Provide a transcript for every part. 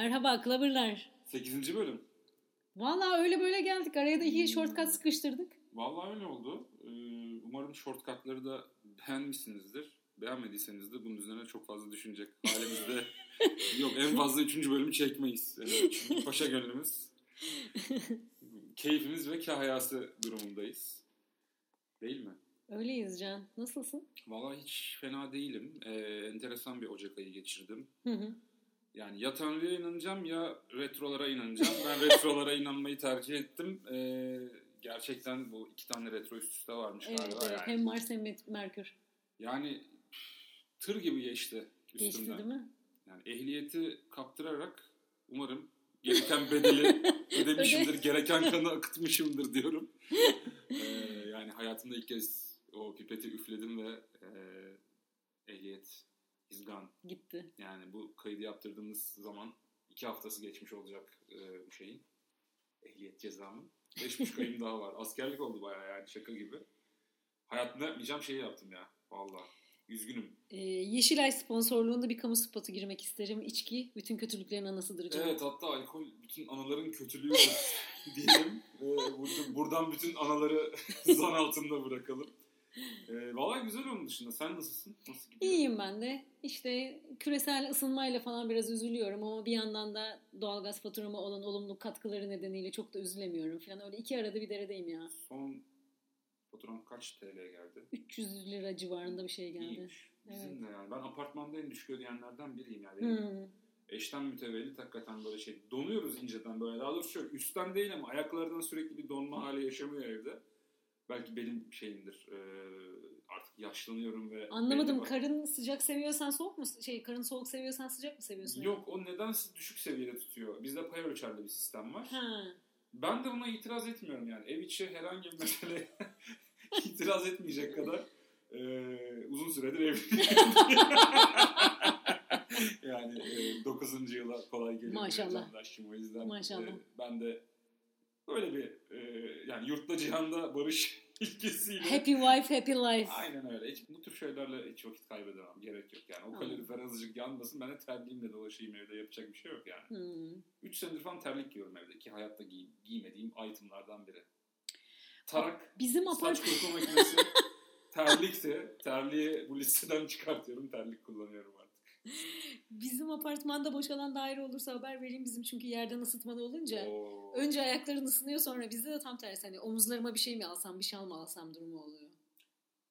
Merhaba Clover'lar. 8. bölüm. Valla öyle böyle geldik. Araya da iki shortcut sıkıştırdık. Vallahi öyle oldu. Ee, umarım shortcutları da beğenmişsinizdir. Beğenmediyseniz de bunun üzerine çok fazla düşünecek halimizde yok. En fazla 3. bölümü çekmeyiz. Yani çünkü paşa gönlümüz. Keyfimiz ve kahayası durumundayız. Değil mi? Öyleyiz Can. Nasılsın? Vallahi hiç fena değilim. Ee, enteresan bir Ocak ayı geçirdim. Hı hı. Yani ya Tanrı'ya inanacağım ya retrolara inanacağım. Ben retrolara inanmayı tercih ettim. Ee, gerçekten bu iki tane retro üst üste varmış Evet, galiba. evet. Yani. Hem Mars hem Merkür. yani tır gibi geçti üstümden. Geçti değil mi? Yani ehliyeti kaptırarak umarım gereken bedeli ödemişimdir, gereken kanı akıtmışımdır diyorum. Ee, yani hayatımda ilk kez o pipeti üfledim ve e, ehliyet is gone. Gitti. Yani bu kaydı yaptırdığımız zaman iki haftası geçmiş olacak e, bu şeyin. Ehliyet cezamın. Beş buçuk ayım daha var. Askerlik oldu bayağı yani şaka gibi. Hayatımda yapmayacağım şeyi yaptım ya. Vallahi. Üzgünüm. Ee, Yeşilay sponsorluğunda bir kamu spotu girmek isterim. İçki bütün kötülüklerin anasıdır Can. Evet hatta alkol bütün anaların kötülüğü diyelim. Ee, burada- buradan bütün anaları zan altında bırakalım. Ee, vallahi güzel onun dışında. Sen nasılsın? Nasıl gidiyor? İyiyim ben de. İşte küresel ısınmayla falan biraz üzülüyorum ama bir yandan da doğalgaz faturama olan olumlu katkıları nedeniyle çok da üzülemiyorum falan. Öyle iki arada bir deredeyim ya. Son faturan kaç TL geldi? 300 lira civarında bir şey geldi. İyiymiş. Bizim Evet. de yani. Ben apartmanda en düşük ödeyenlerden biriyim yani. Hmm. Eşten mütevellit hakikaten böyle şey. Donuyoruz inceden böyle. Daha doğrusu şöyle üstten değil ama ayaklardan sürekli bir donma hali yaşamıyor evde. Belki benim şeyimdir. Ee, artık yaşlanıyorum ve... Anlamadım. Karın sıcak seviyorsan soğuk mu? Şey, karın soğuk seviyorsan sıcak mı seviyorsun? Yok o nedense düşük seviyede tutuyor. Bizde pay ölçerli bir sistem var. Ha. Ben de buna itiraz etmiyorum yani. Ev içi herhangi bir mesele itiraz etmeyecek kadar e, uzun süredir evliyim. yani e, 9. yıla kolay geliyor. Maşallah. O yüzden Maşallah. e, ben de böyle bir e, yani yurtla cihanda barış ilkesiyle Happy wife, happy life. Aynen öyle. Hiç, bu tür şeylerle hiç vakit kaybedemem. Gerek yok yani. O kalorifer azıcık yanmasın. Ben de terliğimle dolaşayım evde. Yapacak bir şey yok yani. Hmm. 3 senedir falan terlik giyiyorum evde ki hayatta giy giymediğim itemlardan biri. Tarak, Bizim saç apart kurutma makinesi, terlik de. Terliği bu listeden çıkartıyorum. Terlik kullanıyorum. Bizim apartmanda boşalan daire olursa haber vereyim bizim çünkü yerden ısıtmalı olunca. Oo. Önce ayakların ısınıyor sonra bizde de tam tersi hani omuzlarıma bir şey mi alsam bir şal mı alsam durumu oluyor.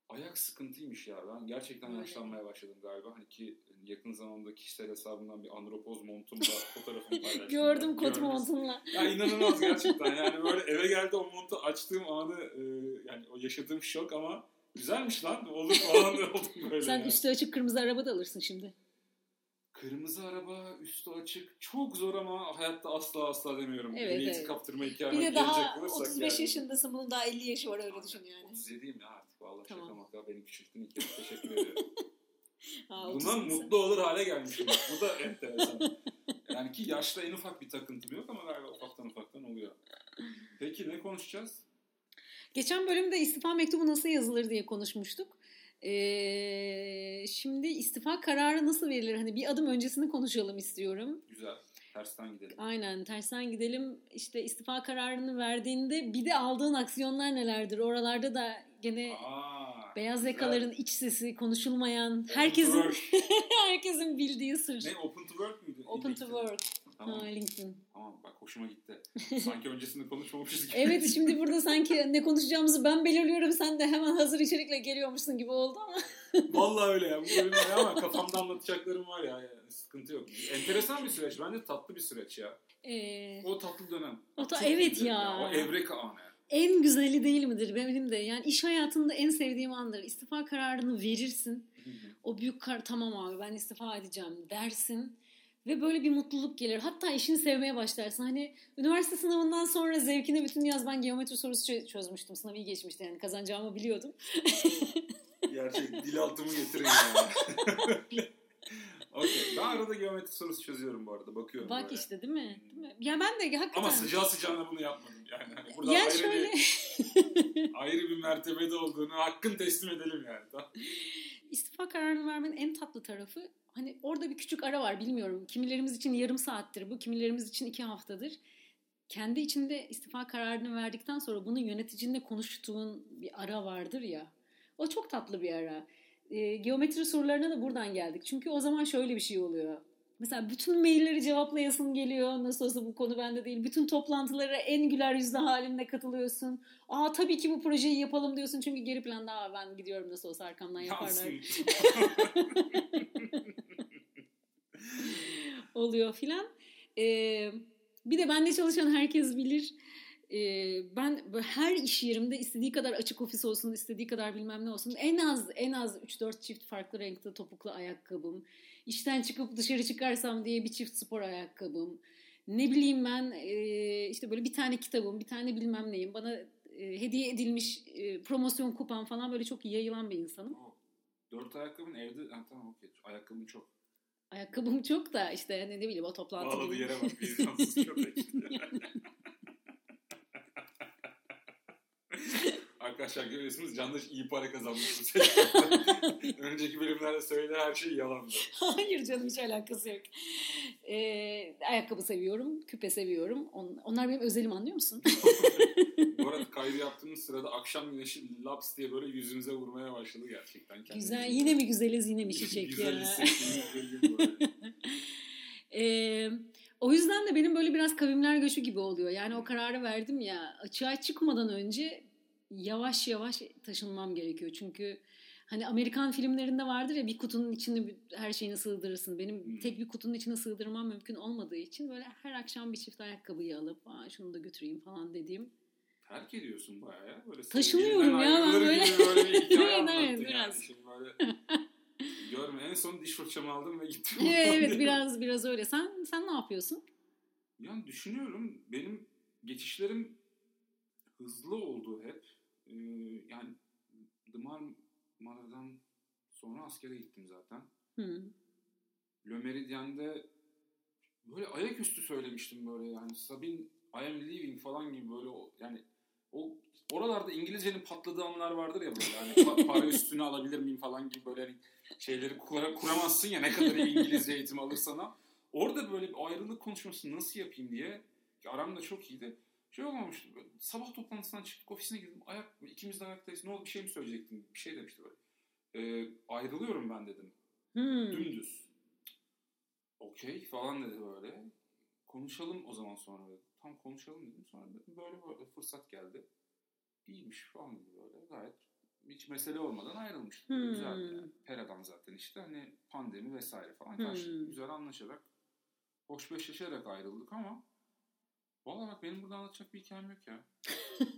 Ayak sıkıntıymış ya. Ben gerçekten Öyle. yaşlanmaya başladım galiba. Hani ki yakın zamanda kişisel hesabımdan bir andropoz montumla fotoğrafımı paylaştım. Gördüm kot Görmüş. montunla. Ya inanılmaz gerçekten. Yani böyle eve geldi o montu açtığım anı e, yani o yaşadığım şok ama güzelmiş lan olur falan oldum böyle. Sen yani. üstü açık kırmızı araba da alırsın şimdi. Kırmızı araba üstü açık çok zor ama hayatta asla asla demiyorum. Evet, Ehliyeti evet. kaptırma Bir hikayeme de gelecek daha olursak 35 yani. yaşındasın bunun daha 50 yaşı var öyle düşün yani. 37'yim ya artık vallahi Tamam. şaka maka beni küçülttün ilk kez teşekkür. Ha, Bundan 30 sen. mutlu olur hale gelmişim. Bu da enteresan. Yani ki yaşta en ufak bir takıntım yok ama galiba ufaktan ufaktan oluyor. Peki ne konuşacağız? Geçen bölümde istifa mektubu nasıl yazılır diye konuşmuştuk. Ee, şimdi istifa kararı nasıl verilir? Hani bir adım öncesini konuşalım istiyorum. Güzel. Tersten gidelim. Aynen tersten gidelim. İşte istifa kararını verdiğinde bir de aldığın aksiyonlar nelerdir? Oralarda da gene Aa, beyaz güzel. yakaların iç sesi konuşulmayan, Open to herkesin herkesin bildiği sır. Ne open to work müydü? Open to LinkedIn. work. Tamam. Ha, LinkedIn. Tamam bak hoşuma gitti. Sanki öncesinde konuşmamışız gibi. Evet şimdi burada sanki ne konuşacağımızı ben belirliyorum sen de hemen hazır içerikle geliyormuşsun gibi oldu ama. Vallahi öyle ya. Bu bölüm öyle ama kafamda anlatacaklarım var ya. Yani sıkıntı yok. Enteresan bir süreç. Bence tatlı bir süreç ya. Ee, O tatlı dönem. O ta- Çok evet güzel ya. O evreka anı. en güzeli değil midir benim de? Yani iş hayatında en sevdiğim andır. İstifa kararını verirsin. O büyük kar tamam abi ben istifa edeceğim dersin. Ve böyle bir mutluluk gelir. Hatta işini sevmeye başlarsın. Hani üniversite sınavından sonra zevkine bütün yaz ben geometri sorusu çö- çözmüştüm. Sınav iyi geçmişti yani kazanacağımı biliyordum. Gerçek dil altımı getirin ya. Okey. Ben arada geometri sorusu çözüyorum bu arada. Bakıyorum Bak böyle. işte değil mi? Değil mi? Ya ben de hakikaten... Ama sıcağı sıcağına bunu yapmadım. Yani hani burada Yani ayrı, şöyle... bir, ayrı bir mertebede olduğunu hakkın teslim edelim yani. Tamam. İstifa kararını vermenin en tatlı tarafı hani orada bir küçük ara var bilmiyorum. Kimilerimiz için yarım saattir bu, kimilerimiz için iki haftadır. Kendi içinde istifa kararını verdikten sonra bunu yöneticinle konuştuğun bir ara vardır ya. O çok tatlı bir ara. E, geometri sorularına da buradan geldik. Çünkü o zaman şöyle bir şey oluyor. Mesela bütün mailleri cevaplayasın geliyor. Nasıl olsa bu konu bende değil. Bütün toplantılara en güler yüzlü halinle katılıyorsun. Aa tabii ki bu projeyi yapalım diyorsun. Çünkü geri planda Aa, ben gidiyorum nasıl olsa arkamdan yaparlar. Oluyor filan. Ee, bir de benle çalışan herkes bilir. Ee, ben her iş yerimde istediği kadar açık ofis olsun, istediği kadar bilmem ne olsun. En az en az 3-4 çift farklı renkte topuklu ayakkabım. İşten çıkıp dışarı çıkarsam diye bir çift spor ayakkabım. Ne bileyim ben e, işte böyle bir tane kitabım, bir tane bilmem neyim. Bana e, hediye edilmiş e, promosyon kupam falan böyle çok yayılan bir insanım. Dört ayakkabın evde... Ha, tamam okey. Ayakkabın çok. Ayakkabım çok da işte hani ne bileyim o toplantı Bağladı yere bak. Vizyonsuz köpek. Arkadaşlar görüyorsunuz Candaş iyi para kazanmış. Önceki bölümlerde söylediği her şey yalandı. Hayır canım hiç alakası yok. Ee, ayakkabı seviyorum, küpe seviyorum. On- onlar benim özelim anlıyor musun? Bu arada kaydı yaptığımız sırada akşam güneşi laps diye böyle yüzümüze vurmaya başladı gerçekten. Kendimizi. Güzel. Yine mi güzeliz yine mi çiçek Güzel ya? Ee, o yüzden de benim böyle biraz kavimler göçü gibi oluyor. Yani o kararı verdim ya açığa çıkmadan önce yavaş yavaş taşınmam gerekiyor. Çünkü hani Amerikan filmlerinde vardır ya bir kutunun içine bir- her şeyini sığdırırsın. Benim Hmm. tek bir kutunun içine sığdırmam mümkün olmadığı için böyle her akşam bir çift ayakkabıyı alıp Aa, şunu da götüreyim falan dediğim. Terk ediyorsun bayağı ya. Böyle Taşınıyorum ya ben böyle. böyle bir hikaye Evet, evet, yani. biraz. Şimdi böyle görme en son diş fırçamı aldım ve gittim. evet biraz biraz öyle. Sen sen ne yapıyorsun? Yani düşünüyorum benim geçişlerim hızlı oldu hep. Ee, yani Dımar Mara'dan sonra askere gittim zaten. Hı. Le böyle ayaküstü söylemiştim böyle yani Sabin I am leaving falan gibi böyle o, yani o oralarda İngilizcenin patladığı anlar vardır ya böyle hani pa- para üstüne alabilir miyim falan gibi böyle hani şeyleri kura- kuramazsın ya ne kadar iyi İngilizce eğitimi alırsan al. Orada böyle bir ayrılık konuşması nasıl yapayım diye ki aram da çok iyiydi. Şey olmamıştı böyle sabah toplantısından çıktık ofisine girdim ayak ikimiz de ayaktayız ne oldu bir şey mi söyleyecektin bir şey demişti böyle. Ee, ayrılıyorum ben dedim. Hı. Dümdüz. Okey falan dedi böyle. Konuşalım o zaman sonra dedi. Tam konuşalım dedim. Sonra dedim böyle böyle fırsat geldi. İyiymiş falan dedi böyle. Gayet hiç mesele olmadan ayrılmıştık. Hmm. Güzeldi yani. Pera'dan zaten işte hani pandemi vesaire falan Hmm. karşı güzel anlaşarak hoşbeşleşerek ayrıldık ama Valla bak benim burada anlatacak bir hikayem yok ya.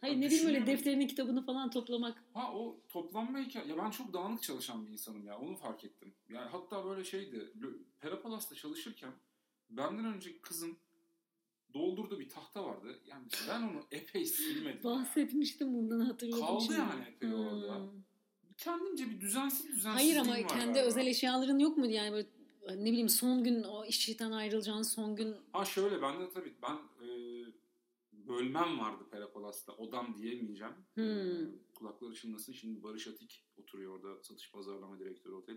Hayır ne bileyim öyle defterini kitabını falan toplamak. Ha o toplanma hikaye. Ya ben çok dağınık çalışan bir insanım ya. Onu fark ettim. Yani hatta böyle şeydi. Perapalas'ta çalışırken benden önce kızın doldurduğu bir tahta vardı. Yani ben onu epey silmedim. Bahsetmiştim bundan hatırladım Kaldı şimdi. yani epey Hmm. orada. Kendimce bir düzensiz düzensiz Hayır ama var kendi galiba. özel eşyaların yok mu yani böyle ne bileyim son gün o işçiden ayrılacağın son gün Ha şöyle ben de tabii ben e, bölmem vardı Perapalas'ta. Odam diyemeyeceğim. Hmm. E, kulakları çınlasın. Şimdi Barış Atik oturuyor orada satış pazarlama direktörü otel.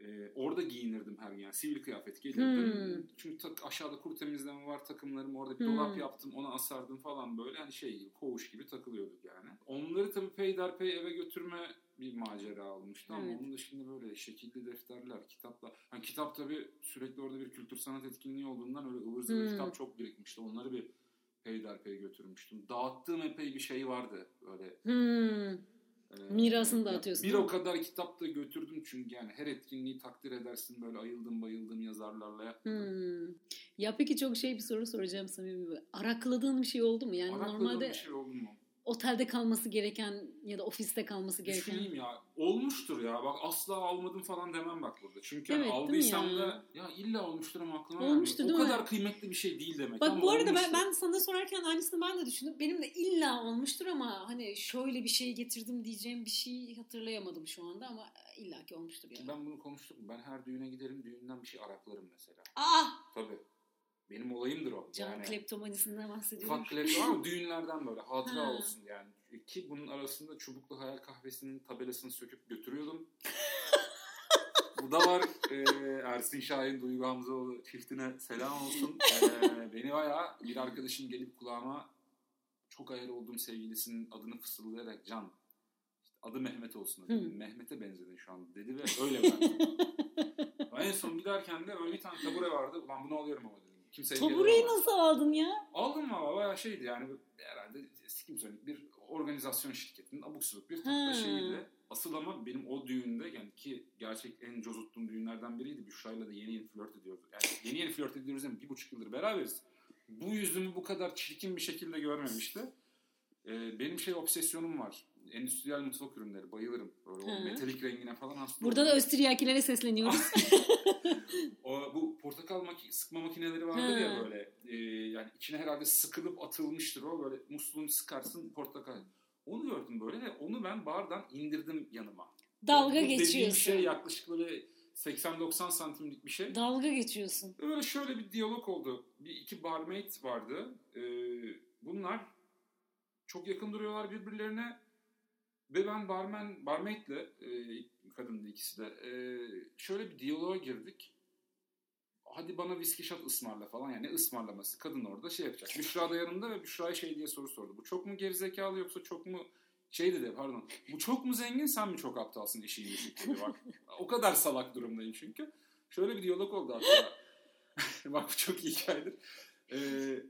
E, orada giyinirdim her gün. Yani sivil kıyafet gelirdim. Hmm. Çünkü tak, aşağıda kuru temizleme var takımlarım. Orada bir Hmm. dolap yaptım. Ona asardım falan böyle. Hani şey koğuş gibi takılıyorduk yani. Onları tabii peyderpey eve götürme bir macera almıştı ama Evet. onun dışında böyle şekilli defterler, kitaplar. Hani kitap tabii sürekli orada bir kültür sanat etkinliği olduğundan öyle ıvır zıvır Hmm. kitap çok birikmişti. Onları bir peyderpey götürmüştüm. Dağıttığım epey bir şey vardı böyle. hmm, e, Mirasını ya dağıtıyorsun, Bir o kadar kitap da götürdüm çünkü yani her etkinliği takdir edersin böyle ayıldım bayıldım yazarlarla yaptım. hmm. Ya peki çok şey bir soru soracağım samimi. Arakladığın bir şey oldu mu? Yani Arakladığım normalde bir şey oldu mu? Otelde kalması gereken ya da ofiste kalması gereken. Düşüneyim ya. Olmuştur ya. Bak asla almadım falan demem bak burada. Çünkü Evet, aldıysam ya? da ya illa olmuştur ama aklıma Olmuştur, gelmiyor. O mi? kadar kıymetli bir şey değil demek. Bak ama bu arada ben, olmuştur. ben sana sorarken aynısını ben de düşündüm. Benim de illa olmuştur ama hani şöyle bir şey getirdim diyeceğim bir şey hatırlayamadım şu anda ama illaki olmuştur yani. ben bunu konuştuk. Ben her düğüne giderim. Düğünden bir şey araklarım mesela. Ah! Tabii. Benim olayımdır o. Can yani, kleptomanisinden bahsediyorum. Ufak klepto ama düğünlerden böyle hatıra Ha. olsun yani. Ki bunun arasında Çubuklu Hayal Kahvesi'nin tabelasını söküp götürüyordum. Bu da var. Ee, Ersin Şahin, Duygu Hamzoğlu çiftine selam olsun. Ee, beni bayağı bir arkadaşım gelip kulağıma çok ayar olduğum sevgilisinin adını fısıldayarak Can adı Mehmet olsun dedi. Mehmet'e benzedin şu an dedi ve öyle verdi. en son giderken de öyle bir tane tabure vardı. Ulan bunu alıyorum ama dedim. Kimse Tabureyi nasıl aldın ya? Aldım valla bayağı şeydi yani herhalde söyleyeyim bir organizasyon şirketinin abuk subuk bir tatlı şeydi. Asıl ama benim o düğünde yani ki gerçek en cozuttuğum düğünlerden biriydi. Büşra'yla da yeni yeni flört ediyoruz. Yani yeni yeni flört ediyoruz ama bir buçuk yıldır beraberiz. Bu yüzümü bu kadar çirkin bir şekilde görmemişti. Ee, benim şey obsesyonum var. Endüstriyel mutfak ürünleri. Bayılırım. Böyle o metalik rengine falan hasta Burada da olurum. Östriakilere sesleniyoruz. O, bu portakal maki- sıkma makineleri vardır Ha. ya böyle e, yani içine herhalde sıkılıp atılmıştır o böyle musluğunu sıkarsın portakal. Onu gördüm böyle ve onu ben bardan indirdim yanıma. Dalga Dediğim geçiyorsun. şey yaklaşık böyle 80-90 santimlik bir şey. Dalga geçiyorsun. Öyle şöyle bir diyalog oldu. Bir iki barmaid vardı. Ee, bunlar çok yakın duruyorlar birbirlerine. Ve ben barmen, barmaid'le, e, kadındı ikisi de, e, şöyle bir diyaloğa girdik. Hadi bana viski shot ısmarla falan. Yani ısmarlaması? Kadın orada şey yapacak. Büşra da yanımda ve Büşra'ya şey diye soru sordu. Bu çok mu gerizekalı yoksa çok mu şey dedi pardon. Bu çok mu zengin sen mi çok aptalsın işin yüzük dedi bak. O kadar salak durumdayım çünkü. Şöyle bir diyalog oldu hatta. bak bu çok iyi hikayedir. Ee,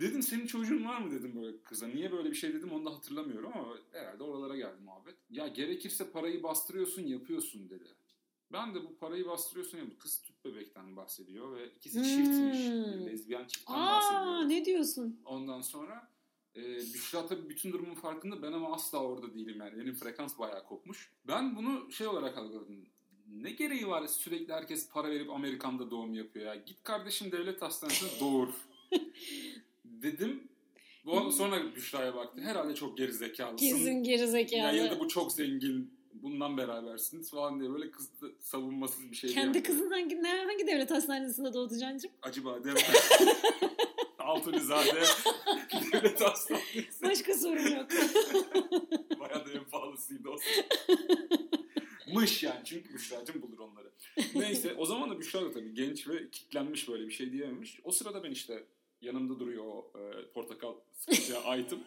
dedim senin çocuğun var mı dedim böyle kıza. Niye böyle bir şey dedim onu da hatırlamıyorum ama herhalde oralara geldi muhabbet. Ya gerekirse parayı bastırıyorsun yapıyorsun dedi. Ben de bu parayı bastırıyorsun ya bu kız tüp bebekten bahsediyor ve ikisi Hmm. çiftmiş. Bir lezbiyen çiftten Aa bahsediyor. ne diyorsun? Ondan sonra e, Büşra tabii bütün durumun farkında. Ben ama asla orada değilim yani. Benim frekans bayağı kopmuş. Ben bunu şey olarak algıladım. Ne gereği var sürekli herkes para verip Amerikan'da doğum yapıyor ya. Git kardeşim devlet hastanesine doğur. Dedim. Bu sonra Büşra'ya baktı. Herhalde çok gerizekalısın. Kesin gerizekalı. Ya, ya da bu çok zengin. Bundan berabersiniz falan diye böyle kız da savunmasız bir şey. Kendi kızın hangi, ne, hangi devlet hastanesinde doğdu Cancım? Acıbadem. Altunizade. devlet hastanesi. Başka sorun yok. Bayağı da en pahalısıydı o. Mış yani çünkü Büşra'cım bulur onları. Neyse o zaman da Büşra da tabii genç ve kitlenmiş böyle bir şey diyememiş. O sırada ben işte yanımda duruyor o e, portakal sıkacağı item.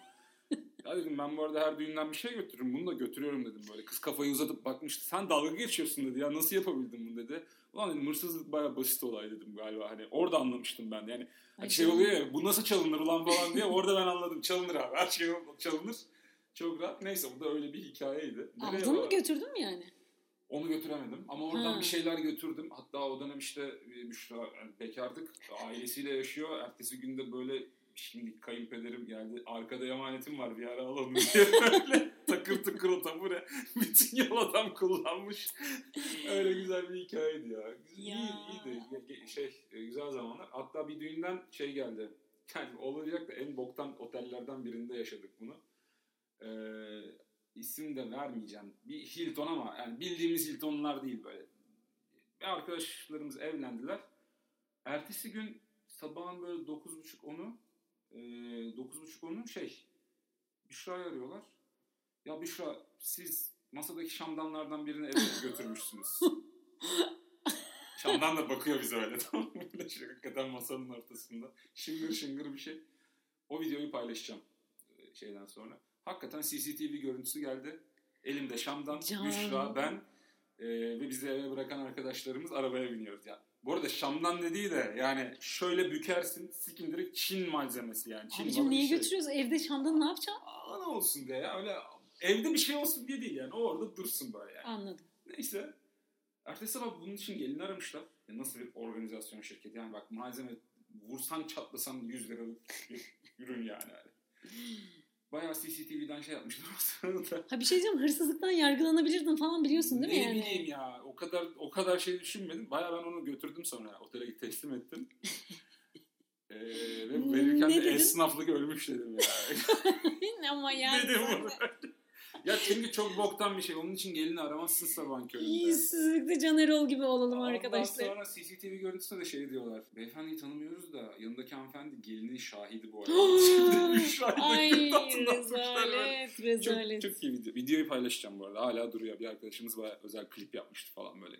Ya dedim ben bu arada her düğünden bir şey götürürüm. Bunu da götürüyorum dedim böyle. Kız kafayı uzatıp bakmıştı. Sen dalga geçiyorsun dedi ya nasıl yapabildin bunu dedi. Ulan dedim hırsızlık bayağı basit olay dedim galiba. Hani orada anlamıştım ben. Yani hani şey oluyor ya bu nasıl çalınır ulan falan diye orada ben anladım. Çalınır abi her şey çalınır. Çok rahat. Neyse bu da öyle bir hikayeydi. Nereye Aldın mı götürdün mü yani? Onu götüremedim ama oradan Ha. bir şeyler götürdüm. Hatta o dönem işte e, Büşra yani bekardık. Ailesiyle yaşıyor. Ertesi günde böyle şimdi kayınpederim geldi. Arkada emanetim var bir ara alalım diye böyle takır tıkır o tabure. Bütün yol adam kullanmış. Öyle güzel bir hikayeydi ya. İyi, Ya. iyiydi. Ge- Şey, e, güzel zamanlar. Hatta bir düğünden şey geldi. Yani olacak da en boktan otellerden birinde yaşadık bunu. Ee, isim de vermeyeceğim. Bir Hilton ama yani bildiğimiz Hilton'lar değil böyle. Bir arkadaşlarımız evlendiler. Ertesi gün sabahın böyle 9.30-10'u e, 9.30-10'u şey Büşra'yı arıyorlar. Ya Büşra siz masadaki şamdanlardan birini eve götürmüşsünüz. Şamdan da bakıyor bize öyle tamam mı? Şey, hakikaten masanın ortasında. Şıngır şıngır bir şey. O videoyu paylaşacağım e, şeyden sonra. Hakikaten CCTV görüntüsü geldi. Elimde Şam'dan Can. Büşra, ben e, ve bizi eve bırakan arkadaşlarımız arabaya biniyoruz. Ya, bu arada Şam'dan dediği de yani şöyle bükersin sikin direkt Çin malzemesi yani. Çin Abicim niye şey. götürüyoruz? Evde Şam'da ne yapacaksın? Aa, ne olsun diye ya öyle evde bir şey olsun diye değil yani. O orada dursun böyle yani. Anladım. Neyse. Ertesi sabah bunun için gelin aramışlar. Ya nasıl bir organizasyon şirketi yani bak malzeme vursan çatlasan 100 liralık bir ürün yani. yani. Bayağı CCTV'den şey yapmışlar o sırada. Ha bir şey diyeceğim hırsızlıktan yargılanabilirdin falan biliyorsun değil mi ne yani? bileyim ya o kadar o kadar şey düşünmedim. Bayağı ben onu götürdüm sonra otele teslim ettim. ee, ve verirken Ne de dedin? esnaflık ölmüş dedim ya. Ama yani. dedim bunu. Ya çünkü çok boktan bir şey. Onun için gelini aramazsın sabahın köründe. Yüzsüzlükte Can Erol gibi olalım Ondan arkadaşlar. sonra CCTV görüntüsünde de şey diyorlar. Beyefendiyi tanımıyoruz da yanındaki hanımefendi gelinin şahidi bu arada. Ay rezalet rezalet. Çok, çok iyi video. Videoyu paylaşacağım bu arada. Hala duruyor. Bir arkadaşımız bayağı özel klip yapmıştı falan böyle.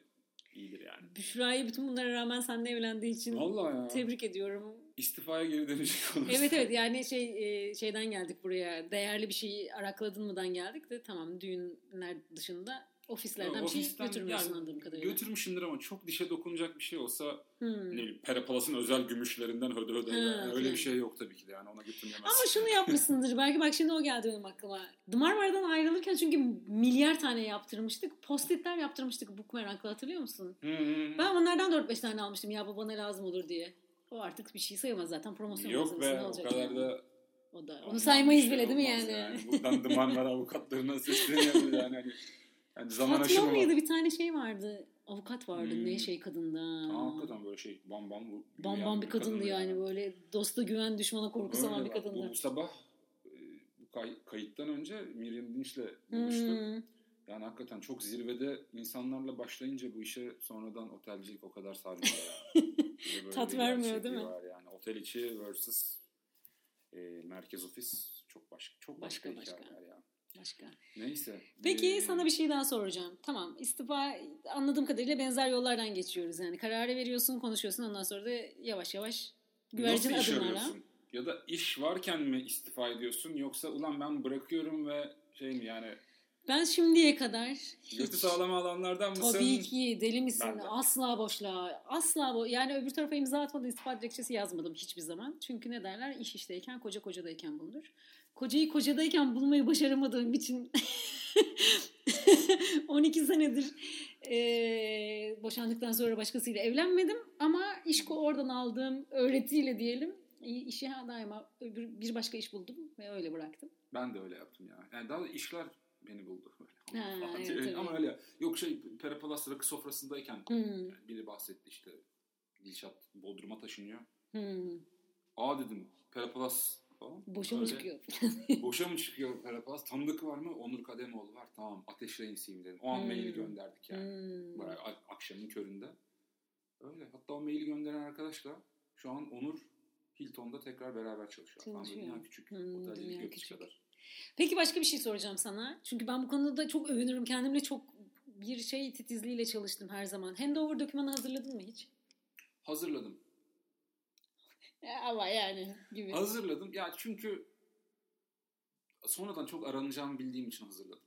İyidir yani. Büşra'yı bütün bunlara rağmen seninle evlendiği için Vallahi ya. tebrik ediyorum. İstifaya geri dönecek olursa. Evet evet yani şey e, şeyden geldik buraya. Değerli bir şeyi arakladın mıdan geldik de tamam düğünler dışında ofislerden bir şey Ofisten- götürmüyorsun yani anladığım kadarıyla. Götürmüşümdür ama çok dişe dokunacak bir şey olsa Hmm. ne bileyim Perapalas'ın özel gümüşlerinden hödö hödö. Ha, yani öyle okey. bir şey yok tabii ki de yani ona götürmemez. Ama şunu yapmışsındır. Belki bak şimdi o geldi benim aklıma. The Marmara'dan ayrılırken çünkü milyar tane yaptırmıştık. Postitler yaptırmıştık meraklı hatırlıyor musun? Hı hı. Ben onlardan 4-5 tane almıştım ya bu bana lazım olur diye. O artık bir şey sayılmaz zaten promosyon Yok be ne o kadar yani? da O da. Onu ondan saymayız şey bile değil mi yani? Buradan Marmara avukatlarına sesleniyoruz yani. Hani, yani zaman Fatma aşımı mıydı? var. Bir tane şey vardı. Avukat vardı. Hmm. Ne şey kadında. Aa, hakikaten böyle şey bam bam. Bam bam bir kadındı yani yani. böyle dosta güven düşmana korku Öyle bir kadındı. Bu sabah e, bu kay- kayıttan önce Miriam Dinç'le buluştuk. Hmm. Yani hakikaten çok zirvede insanlarla başlayınca bu işe sonradan otelcilik o kadar sarmıyor ya. Bir de böyle Tat vermiyor, değil mi? Var yani. Otel içi versus e, merkez ofis çok başka çok başka, Başka, başka. hikayeler ya. Başka. Neyse. Peki Ee, sana bir şey daha soracağım. Tamam istifa anladığım kadarıyla benzer yollardan geçiyoruz. Yani kararı veriyorsun, konuşuyorsun ondan sonra da yavaş yavaş güvercin Nasıl adımlarla. Ya da iş varken mi istifa ediyorsun yoksa ulan ben bırakıyorum ve şey mi yani Ben şimdiye kadar hiç götü sağlama alanlardan mısın? tabii ki deli misin? Ben de. Asla boşluğa. Asla bo yani öbür tarafa imza atmadan istifa dilekçesi yazmadım hiçbir zaman. Çünkü ne derler? İş işteyken, koca kocadayken bulunur. Kocayı kocadayken bulmayı başaramadığım için 12 senedir eee, boşandıktan sonra başkasıyla evlenmedim. Ama iş oradan aldığım öğretiyle diyelim i- işe daima bir başka iş buldum ve öyle bıraktım. Ben de öyle yaptım ya. Yani daha da işler beni buldu. Böyle. Ha, evet, tabii. Ama öyle. Yok şey Perapalas rakı sofrasındayken Hmm, yani biri bahsetti işte Dilşat Bodrum'a taşınıyor. hmm. Aa dedim Perapalas falan. Boşa mı Öyle. çıkıyor? Boşa mı çıkıyor Perapalas? Tanıdık var mı? Onur Kademoğlu var. Tamam ateşleyin CV'mi dedim. O an Hmm. maili gönderdik yani. Hmm. Bayağı akşamın köründe. Öyle. Hatta o maili gönderen arkadaşla şu an Onur Hilton'da tekrar beraber çalışıyor. Çalışıyor. dünya küçük. Hmm, Otelcilik dünya küçük. kadar. Peki başka bir şey soracağım sana. Çünkü ben bu konuda çok övünürüm. Kendimle çok bir şey titizliğiyle çalıştım her zaman. Handover dokümanı hazırladın mı hiç? Hazırladım. Ya ama yani gibi. Hazırladım. Ya çünkü sonradan çok aranacağımı bildiğim için hazırladım.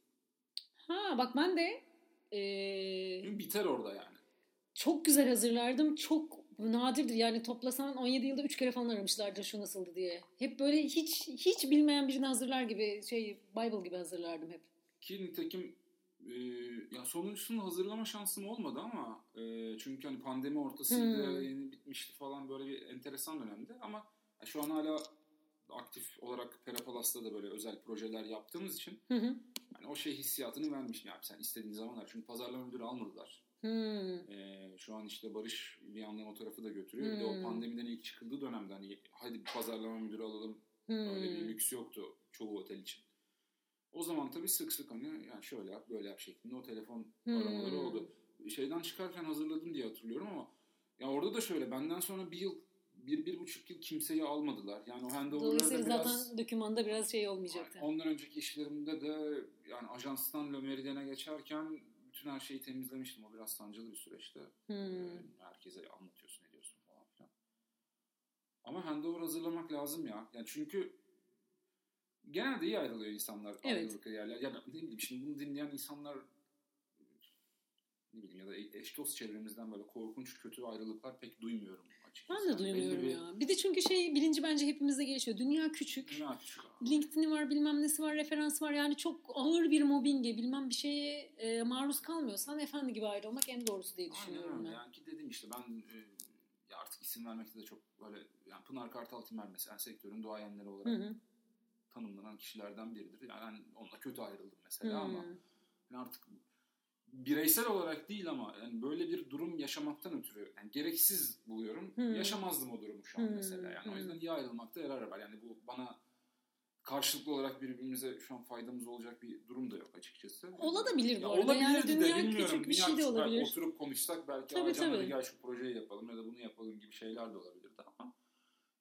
Ha bak ben de Çünkü biter orada yani. çok güzel hazırlardım. Çok nadirdir yani toplasan 17 yılda 3 kere falan aramışlardır şu nasıldı diye. Hep böyle hiç hiç bilmeyen birini hazırlar gibi şey Bible gibi hazırlardım hep. Ki nitekim e, ya sonuncusunu hazırlama şansım olmadı ama e, çünkü hani pandemi ortasıydı Hmm. yeni bitmişti falan böyle bir enteresan dönemdi ama ya şu an hala aktif olarak Perapalas'ta da böyle özel projeler yaptığımız için Hı hı. hani o şey hissiyatını vermiş yani sen istediğin zamanlar çünkü pazarlama müdürü almadılar. Hmm. Ee, şu an işte Barış bir yandan o tarafı da götürüyor. Bir de o Hmm. pandemiden ilk çıkıldığı dönemde hani hadi bir pazarlama müdürü alalım Hmm. öyle bir lüks yoktu çoğu otel için. O zaman tabii sık sık hani yani şöyle yap böyle yap şeklinde o telefon Hmm. aramaları oldu. Şeyden çıkarken hazırladım diye hatırlıyorum ama ya orada da şöyle benden sonra bir yıl bir, bir buçuk yıl kimseyi almadılar. Yani o handover'larda Dolayısıyla biraz... zaten dokümanda biraz şey olmayacaktı. Yani ondan önceki işlerimde de yani ajanstan Le Meridian'e geçerken bütün her şeyi temizlemiştim. O biraz sancılı bir süreçti. Hmm. Ee, herkese anlatıyorsun, ediyorsun falan filan. Ama handover hazırlamak lazım ya. Yani çünkü genelde iyi ayrılıyor insanlar Evet. yerler. Ya ne bileyim şimdi bunu dinleyen insanlar ne bileyim ya da eş dost çevremizden böyle korkunç kötü ayrılıklar pek duymuyorum. Ben de Yani duymuyorum bir- ya. Bir de çünkü şey bilinci bence hepimizde gelişiyor. Dünya küçük. Dünya küçük. LinkedIn'i var, bilmem nesi var, referans var. Yani çok ağır bir mobbinge, bilmem bir şeye e, maruz kalmıyorsan efendi gibi ayrılmak en doğrusu diye düşünüyorum Aynen ben. Yani ki dedim işte ben e, ya artık isim vermekte de çok böyle yani Pınar Kartal Timer mesela sektörün duayenleri olarak Hı hı. tanımlanan kişilerden biridir. Yani ben onunla kötü ayrıldım mesela ama Hmm. yani artık bireysel olarak değil ama yani böyle bir durum yaşamaktan ötürü yani gereksiz buluyorum. Hmm. Yaşamazdım o durumu şu an Hmm. mesela. Yani o yüzden Hmm. iyi ayrılmakta yarar var. Yani bu bana karşılıklı olarak birbirimize şu an faydamız olacak bir durum da yok açıkçası. Olabilir bu Ya arada. Yani olabilirdi de dünya bilmiyorum. küçük bir şey de olabilir. Oturup konuşsak belki Tabii, "Aa canım, tabii. gel şu projeyi yapalım ya da bunu yapalım gibi şeyler de olabilirdi ama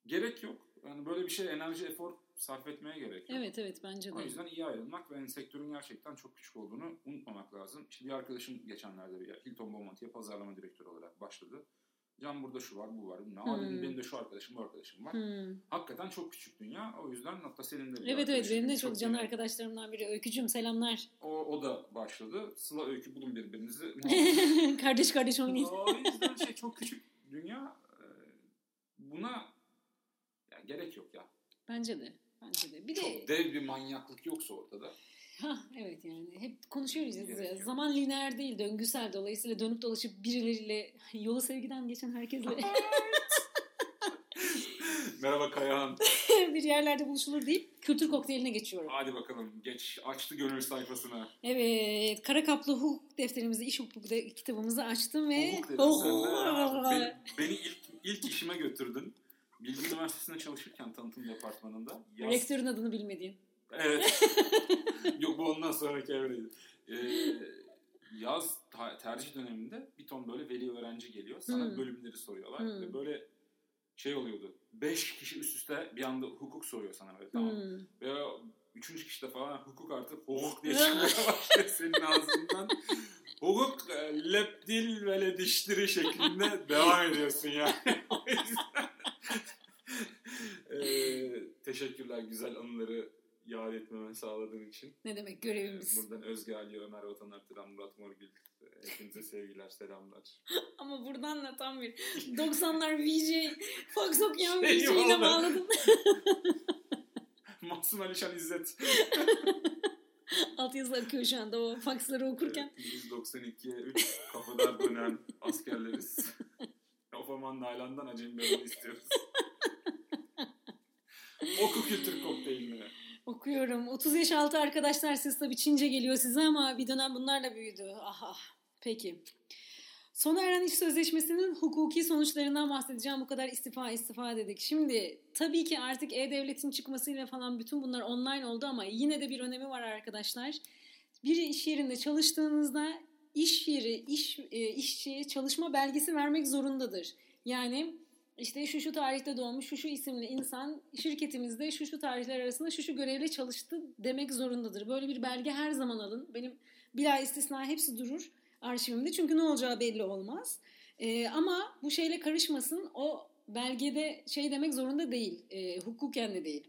gerek yok. Yani böyle bir şey enerji, efor sarf etmeye gerek yok. Evet evet bence de. O yüzden iyi ayrılmak ve yani sektörün gerçekten çok küçük olduğunu unutmamak lazım. İşte bir arkadaşım geçenlerde bir Hilton Bomonti'ye pazarlama direktörü olarak başladı. Can burada şu var, bu var. Ne Hmm. hmm. benim de şu arkadaşım, bu arkadaşım var. Hmm. Hakikaten çok küçük dünya. O yüzden hatta senin de bir Evet evet benim de çok can iyi. arkadaşlarımdan biri. Öykücüm selamlar. O, o da başladı. Sıla öykü bulun birbirinizi. kardeş kardeş oynayın. o yüzden şey çok küçük dünya. e, Buna yani gerek yok ya. Bence de. Bence de. Bir de Çok dev bir manyaklık yoksa ortada. evet yani hep konuşuyoruz ya. Gerek. Zaman lineer değil, döngüsel. Dolayısıyla dönüp dolaşıp birileriyle yolu sevgiden geçen herkesle Merhaba Kayahan. bir yerlerde buluşulur deyip kültür kokteyline geçiyorum. Hadi bakalım geç açtı gönül sayfasına. Evet, kara kaplı hukuk defterimizi, iş hukuku de- kitabımızı açtım ve Hukuk de. Ha, Beni, beni ilk, ilk işime götürdün. Bilgi Üniversitesi'nde çalışırken tanıtım departmanında. Yaz, rektörün adını bilmediğin. Evet. Yok bu ondan sonraki evreydi. Ee, yaz ta- tercih döneminde bir ton böyle veli öğrenci geliyor. Sana Hmm. bölümleri soruyorlar. Hmm. Ve böyle şey oluyordu. Beş kişi üst üste bir anda hukuk soruyor sana böyle tamam. Hmm. Ve üçüncü kişide falan hukuk artık hukuk diye çıkmaya başlıyor senin ağzından. hukuk e, lep dil ve le diştiri şeklinde devam ediyorsun yani. o yüzden Eee, teşekkürler güzel anıları yad etmeme sağladığın için. Ne demek görevimiz. Buradan Özge Ali, Ömer Vatan Artıran, Murat Morgül hepinize sevgiler, selamlar. Ama buradan da tam bir 90'lar VJ, Fox okuyan Şey VJ ile oldu. bağladım. Mahsun Alişan İzzet. Alt yazı akıyor şu anda o faksları okurken. Evet, 192'ye 3 kapıda dönen askerleriz. Ofaman Nalan'dan acemi bir istiyoruz. Oku kültür kokteylini. Okuyorum. 30 yaş altı arkadaşlar siz tabii Çince geliyor size ama bir dönem bunlarla büyüdü. Ah ah. Peki. Sona eren iş sözleşmesinin hukuki sonuçlarından bahsedeceğim. Bu kadar istifa istifa dedik. Şimdi tabii ki artık e-devletin çıkmasıyla falan bütün bunlar online oldu ama yine de bir önemi var arkadaşlar. Bir iş yerinde çalıştığınızda iş yeri, iş e, işçi çalışma belgesi vermek zorundadır. Yani işte şu şu tarihte doğmuş şu şu isimli insan şirketimizde şu şu tarihler arasında şu şu görevle çalıştı demek zorundadır. Böyle bir belge her zaman alın. Benim bila istisna hepsi durur arşivimde çünkü ne olacağı belli olmaz. Ee, ama bu şeyle karışmasın o belgede şey demek zorunda değil. E, hukuken de değil.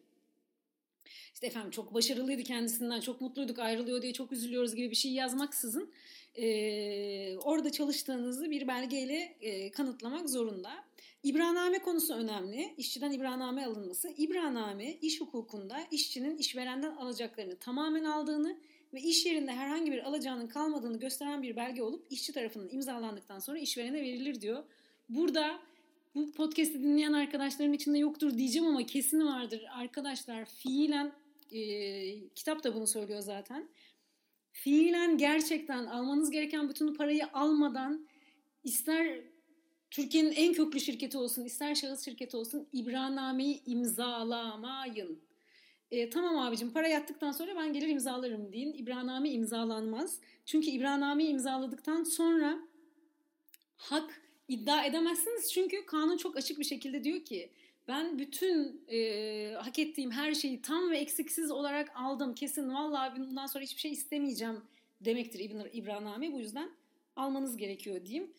İşte efendim çok başarılıydı kendisinden çok mutluyduk ayrılıyor diye çok üzülüyoruz gibi bir şey yazmaksızın e, orada çalıştığınızı bir belgeyle e, kanıtlamak zorunda. İbranname konusu önemli. İşçiden ibraname alınması. İbranname iş hukukunda işçinin işverenden alacaklarını tamamen aldığını ve iş yerinde herhangi bir alacağının kalmadığını gösteren bir belge olup işçi tarafından imzalandıktan sonra işverene verilir diyor. Burada bu podcast'i dinleyen arkadaşların içinde yoktur diyeceğim ama kesin vardır. Arkadaşlar fiilen e, kitap da bunu söylüyor zaten. Fiilen gerçekten almanız gereken bütün parayı almadan ister Türkiye'nin en köklü şirketi olsun, ister şahıs şirketi olsun ibranameyi imzalamayın. E, tamam abicim para yattıktan sonra ben gelir imzalarım deyin. İbraname imzalanmaz. Çünkü İbranameyi imzaladıktan sonra hak iddia edemezsiniz. Çünkü kanun çok açık bir şekilde diyor ki ben bütün e, hak ettiğim her şeyi tam ve eksiksiz olarak aldım. Kesin vallahi bundan sonra hiçbir şey istemeyeceğim demektir İbn İbranname. Bu yüzden almanız gerekiyor diyeyim.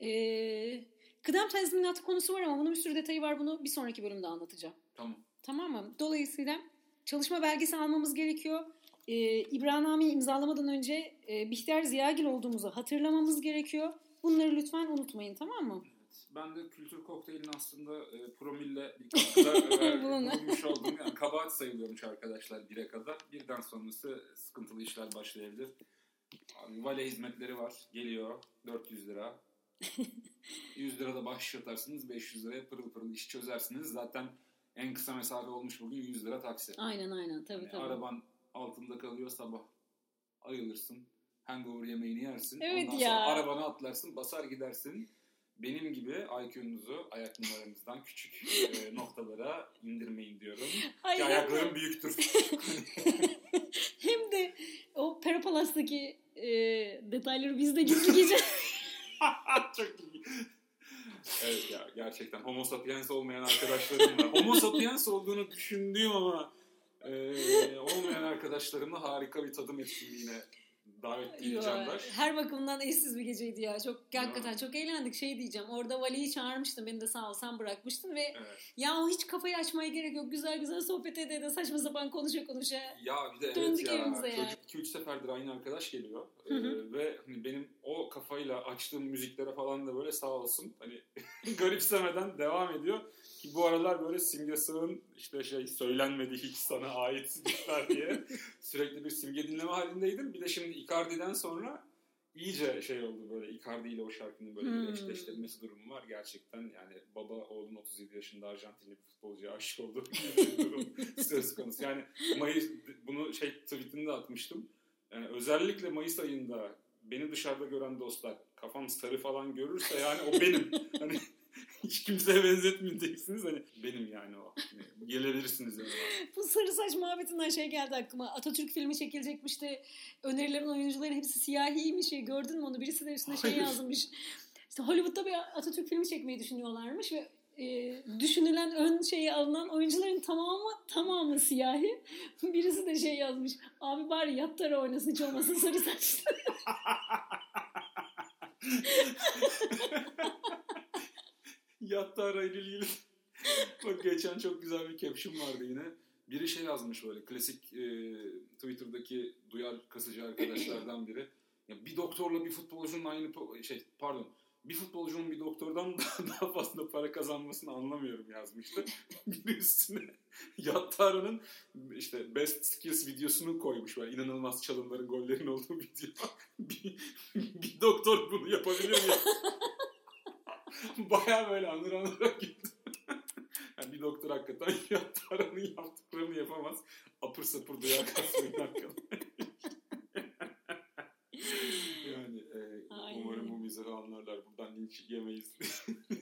E, kıdem tazminatı konusu var ama bunun bir sürü detayı var. Bunu bir sonraki bölümde anlatacağım. Tamam. Tamam mı? Dolayısıyla çalışma belgesi almamız gerekiyor. Ee, İbranameyi imzalamadan önce e, Bihter Ziyagil olduğumuzu hatırlamamız gerekiyor. Bunları lütfen unutmayın tamam mı? Evet. Ben de kültür kokteylini aslında e, promille bir katkıda e, bulunmuş oldum. Yani kabahat sayılıyormuş arkadaşlar bire kadar. Birden sonrası sıkıntılı işler başlayabilir. Abi, vale hizmetleri var. Geliyor. 400 lira. 100 lira da bahşiş atarsınız. 500 liraya pırıl pırıl iş çözersiniz. Zaten en kısa mesafe olmuş bugün 100 lira taksi. Aynen aynen tabii Yani tabii. araban altında kalıyor sabah ayılırsın. Hangover yemeğini yersin. Evet Ondan ya. sonra arabana atlarsın basar gidersin. benim gibi IQ'nuzu ayak numaranızdan küçük e, noktalara indirmeyin diyorum. Hayır, Ki de- ayaklarım büyüktür. Hem de o Perapalas'taki e, detayları biz de gizli gece Çok iyi. Evet ya gerçekten homo sapiens olmayan arkadaşlarımla homo sapiens olduğunu düşündüğüm ama e, olmayan arkadaşlarımla harika bir tadım etkinliğine davet edeceğim Candaş. Her bakımdan eşsiz bir geceydi ya. Çok hakikaten çok eğlendik. Şey diyeceğim. Orada Vali'yi çağırmıştım. Beni de sağ ol sen bırakmıştın ve Evet. ya o hiç kafayı açmaya gerek yok. Güzel güzel sohbet ede de saçma sapan konuşa konuşa. Ya bir de evet Döndük ya evimize yani. çocuk 2-3 seferdir aynı arkadaş geliyor Hı hı. Ee, ve hani benim o kafayla açtığım müziklere falan da böyle sağ olsun hani garipsemeden devam ediyor ki bu aralar böyle Simge Sığ'ın işte şey söylenmedi hiç sana ait diye sürekli bir Simge dinleme halindeydim bir de şimdi Icardi'den sonra iyice şey oldu böyle Icardi ile o şarkının böyle Hmm. eşleştirilmesi durumu var gerçekten yani baba oğlun 37 yaşında Arjantinli bir futbolcuya aşık durum söz konusu. Yani Mayıs bunu şey tweetinde atmıştım. Yani özellikle Mayıs ayında beni dışarıda gören dostlar kafam sarı falan görürse yani o benim. hani hiç kimseye benzetmeyeceksiniz hani benim yani o. Yani gelebilirsiniz yani. Bu sarı saç muhabbetinden şey geldi aklıma. Atatürk filmi çekilecekmiş de önerilen oyuncuların hepsi siyahiymiş. ya. Gördün mü onu? Birisi de üstüne şey Hayır. yazmış. İşte Hollywood'da bir Atatürk filmi çekmeyi düşünüyorlarmış ve e, düşünülen ön şeyi alınan oyuncuların tamamı tamamı siyahi. Birisi de şey yazmış. Abi bari yattara oynasın hiç olmasın sarı saçlı. Yattı arayla ilgili. Bak geçen çok güzel bir caption vardı yine. Biri şey yazmış böyle klasik e, Twitter'daki duyar kasıcı arkadaşlardan biri. Ya bir doktorla bir futbolcunun aynı şey pardon bir futbolcunun bir doktordan daha, daha fazla para kazanmasını anlamıyorum yazmıştı. Bir üstüne Yattara'nın işte best skills videosunu koymuş böyle inanılmaz çalımların gollerin olduğu video. bir, bir doktor bunu yapabilir mi? Baya böyle anır anıra gitti. yani bir doktor hakikaten Yattara'nın yaptıklarını yapamaz. Apır sapır duyar kasmayın arkadaşlar. yani e, Aynen. Mizahı anlarlar. Buradan linç yemeyiz.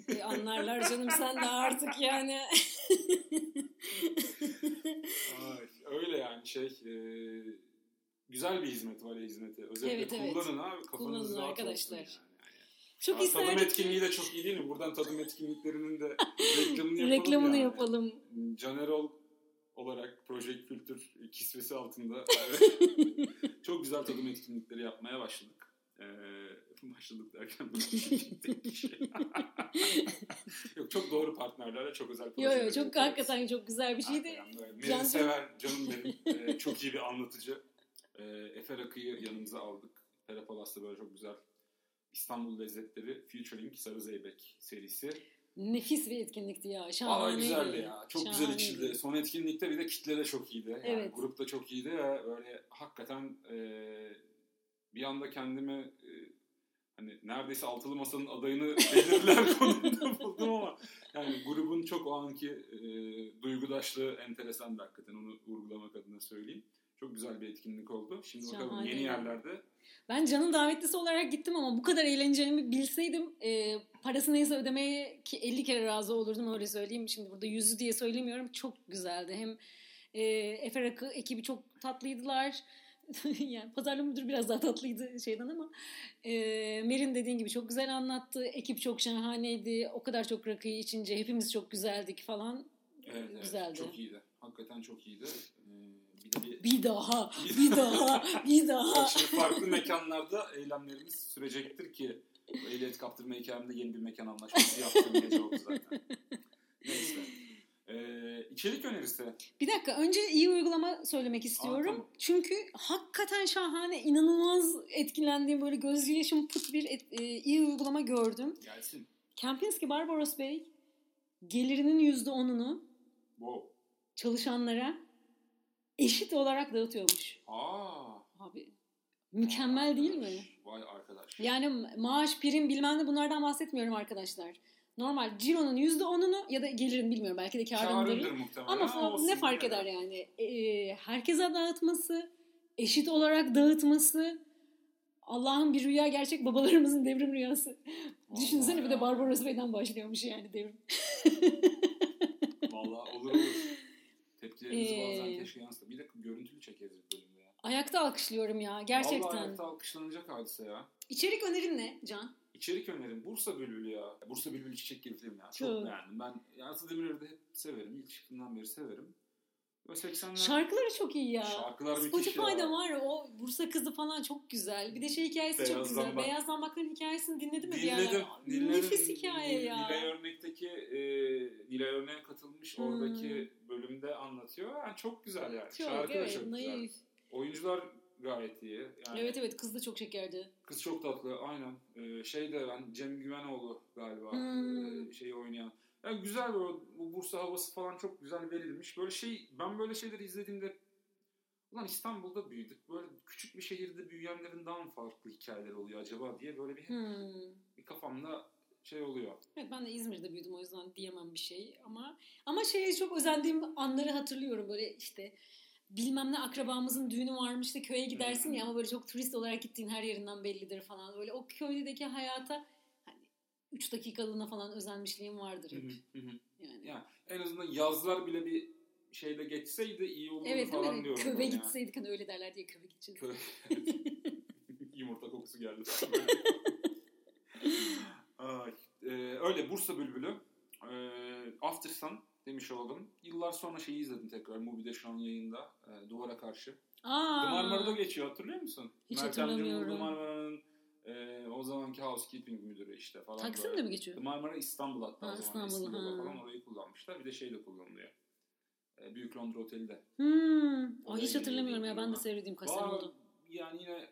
E, anlarlar canım sen de artık yani. Ay, öyle yani şey e, güzel bir hizmet vale hizmeti. Özellikle Evet, evet. kullanın abi. Kafanız Kullanın arkadaşlar. yani. Çok Aa, tadım etkinliği de çok iyi değil mi? Buradan tadım etkinliklerinin de reklamını yapalım. Reklamını yani. yapalım. Canerol olarak Project Kültür kisvesi altında çok güzel tadım etkinlikleri yapmaya başladık. Ee, başladık derken. Yok çok doğru partnerlerle çok özel Yo projeler yo çok yapıyoruz. hakikaten çok güzel bir şeydi. Meri Can- Sever canım benim. Ee, çok iyi bir anlatıcı. Ee, Efe Rakı'yı yanımıza aldık. Perapalas'ta böyle çok güzel İstanbul Lezzetleri featuring Sarı Zeybek serisi. Nefis bir etkinlikti ya. Valla Şahaneydi. güzeldi ya. Çok güzel Şahaneydi. içildi. Son etkinlikte bir de kitle de çok iyiydi. Yani Evet. Grup da çok iyiydi ve böyle hakikaten e, bir anda kendimi e, neredeyse altılı masanın adayını belirler konumda buldum ama yani grubun çok o anki e, duygudaşlığı enteresan hakikaten onu vurgulamak adına söyleyeyim. Çok güzel bir etkinlik oldu. Şimdi bakalım Şahaneydi. yeni yerlerde Ben Can'ın davetlisi olarak gittim ama bu kadar eğleneceğimi bilseydim e, parası neyse ödemeye ki 50 kere razı olurdum öyle söyleyeyim. Şimdi burada yüzü diye söylemiyorum. Çok güzeldi. Hem e, Efe Rakı ekibi çok tatlıydılar. yani pazarlama müdürü biraz daha tatlıydı şeyden ama e, Merin dediğin gibi çok güzel anlattı. Ekip çok şahaneydi. O kadar çok rakıyı içince hepimiz çok güzeldik falan. evet, evet, güzeldi. çok iyiydi. Hakikaten çok iyiydi. Ee, bir de bir Bir daha, bir daha, bir daha. Şimdi farklı mekanlarda eylemlerimiz sürecektir ki ehliyet kaptırma hikayemde yeni bir mekan anlaşması yaptığım gece oldu zaten. Neyse. Ee, içerik önerisi. Bir dakika önce iyi uygulama söylemek istiyorum. tamam. Çünkü hakikaten şahane, inanılmaz etkilendiğim böyle göz yaşım put bir et- e, iyi uygulama gördüm. Gelsin. Kempinski Barbaros Bey gelirinin yüzde onunu Wow. çalışanlara eşit olarak dağıtıyormuş. Aa. Abi mükemmel değil mi? Vay arkadaş. Yani maaş, prim bilmem ne bunlardan bahsetmiyorum arkadaşlar. Normal cironun yüzde onunu ya da gelirin bilmiyorum belki de karındır. Ama Ha, ne fark eder yani? Ee, herkese dağıtması, eşit olarak dağıtması Allah'ın bir rüya gerçek babalarımızın devrim rüyası. Vallahi Düşünsene bir de ya. Barbaros Bey'den başlıyormuş yani devrim. Vallahi olur olur. Tepkilerinizi Ee, bazen keşke yansıtın. Bir de görüntülü çekeriz bölümde ya. Ayakta alkışlıyorum ya gerçekten. Vallahi ayakta alkışlanacak hadise ya. İçerik önerin ne Can? İçerik önerim. Bursa Bülbülü ya. Bursa Bülbülü Çiçek gibi film ya. Çok, Çok. beğendim. Ben Yansıt Demirer'i de hep severim. İlk çıktığından beri severim. Ve 80'ler Şarkıları çok iyi ya. Şarkılar Spotify'da ya. var o Bursa kızı falan çok güzel. Bir de şey hikayesi çok Beyaz güzel. Zambak. Beyaz Zambakların hikayesini dinledin mi? ara? Dinledim. dinledim. Nefis hikaye ya. Nilay Örnek'teki e, Nilay Örnek'e katılmış Hmm. oradaki bölümde anlatıyor. Yani çok güzel yani. Çok Şarkı da evet çok güzel. naif. Oyuncular gayet iyi. Yani Evet evet kız da çok şekerdi. Kız çok tatlı aynen. Ee, şey de ben Cem Güvenoğlu galiba Hmm. e, şeyi oynayan. Yani güzel böyle bu Bursa havası falan çok güzel verilmiş. Böyle şey ben böyle şeyleri izlediğimde ulan İstanbul'da büyüdük. Böyle küçük bir şehirde büyüyenlerin daha mı farklı hikayeler oluyor acaba diye böyle bir, Hmm. bir kafamda şey oluyor. Evet ben de İzmir'de büyüdüm o yüzden diyemem bir şey ama ama şeye çok özendiğim anları hatırlıyorum böyle işte bilmem ne akrabamızın düğünü varmış da köye gidersin ya ama böyle çok turist olarak gittiğin her yerinden bellidir falan böyle o köydeki hayata hani 3 dakikalığına falan özenmişliğim vardır hep yani. Yani en azından yazlar bile bir şeyde geçseydi iyi olurdu Evet falan mi? diyorum. Köve ya. gitseydik hani öyle derler diye köve gideceğiz. Köy. Yumurta kokusu geldi. Ay, e, öyle Bursa Bülbülü. E, After Sun demiş oldum. Yıllar sonra şeyi izledim tekrar. Mubi'de şu an yayında. E, Duvara Karşı. Aa, The Marmara'da geçiyor hatırlıyor musun? Hiç Cumhur hatırlamıyorum. The Marmara'nın e, o zamanki housekeeping müdürü işte falan. Taksim'de mi geçiyor? The Marmara İstanbul hatta Ha, o zaman. İstanbul, İstanbul'da ha. falan orayı kullanmışlar. Bir de şey de kullanılıyor. E, Büyük Londra Oteli'de. Hmm. Oraya hiç hatırlamıyorum ya ben de sevdiğim kaç sene oldu. Yani yine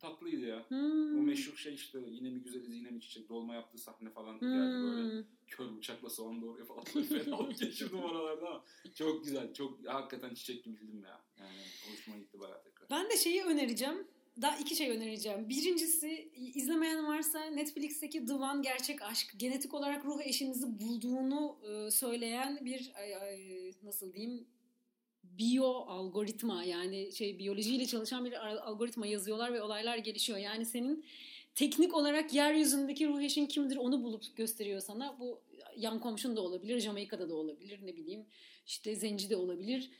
tatlıydı ya. Hmm. O meşhur şey işte yine bir güzeliz yine bir çiçek dolma yaptığı sahne falan geldi böyle Hmm. Kör bıçakla soğan doğruyor falan. Fenalık geçirdim oralarda ama çok güzel. Çok hakikaten çiçek gibi film ya. Yani hoşuma gitti bayağı tekrar. Ben de şeyi önereceğim. Daha iki şey önereceğim. Birincisi izlemeyen varsa Netflix'teki The One Gerçek Aşk. Genetik olarak ruh eşinizi bulduğunu e, söyleyen bir ay, ay, nasıl diyeyim biyo algoritma yani şey biyolojiyle çalışan bir al- algoritma yazıyorlar ve olaylar gelişiyor. Yani senin teknik olarak yeryüzündeki ruh eşin kimdir onu bulup gösteriyor sana. Bu yan komşun da olabilir, Jamaika'da da olabilir, ne bileyim işte zenci de olabilir.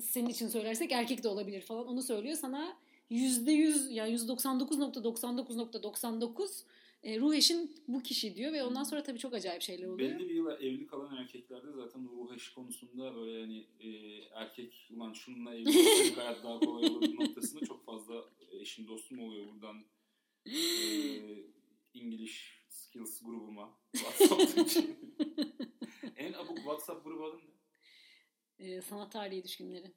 Senin için söylersek erkek de olabilir falan onu söylüyor. Sana %100 yani %99.99.99 e, ruh eşin bu kişi diyor ve ondan sonra tabii çok acayip şeyler oluyor. Belli bir yıl evli kalan erkeklerde zaten ruh eşi konusunda böyle yani e, erkek ulan şununla evli hayat daha kolay olur noktasında çok fazla eşim dostum oluyor buradan e, English Skills grubuma WhatsApp'taki. en abuk WhatsApp grubu adın ne? E, sanat tarihi düşkünleri.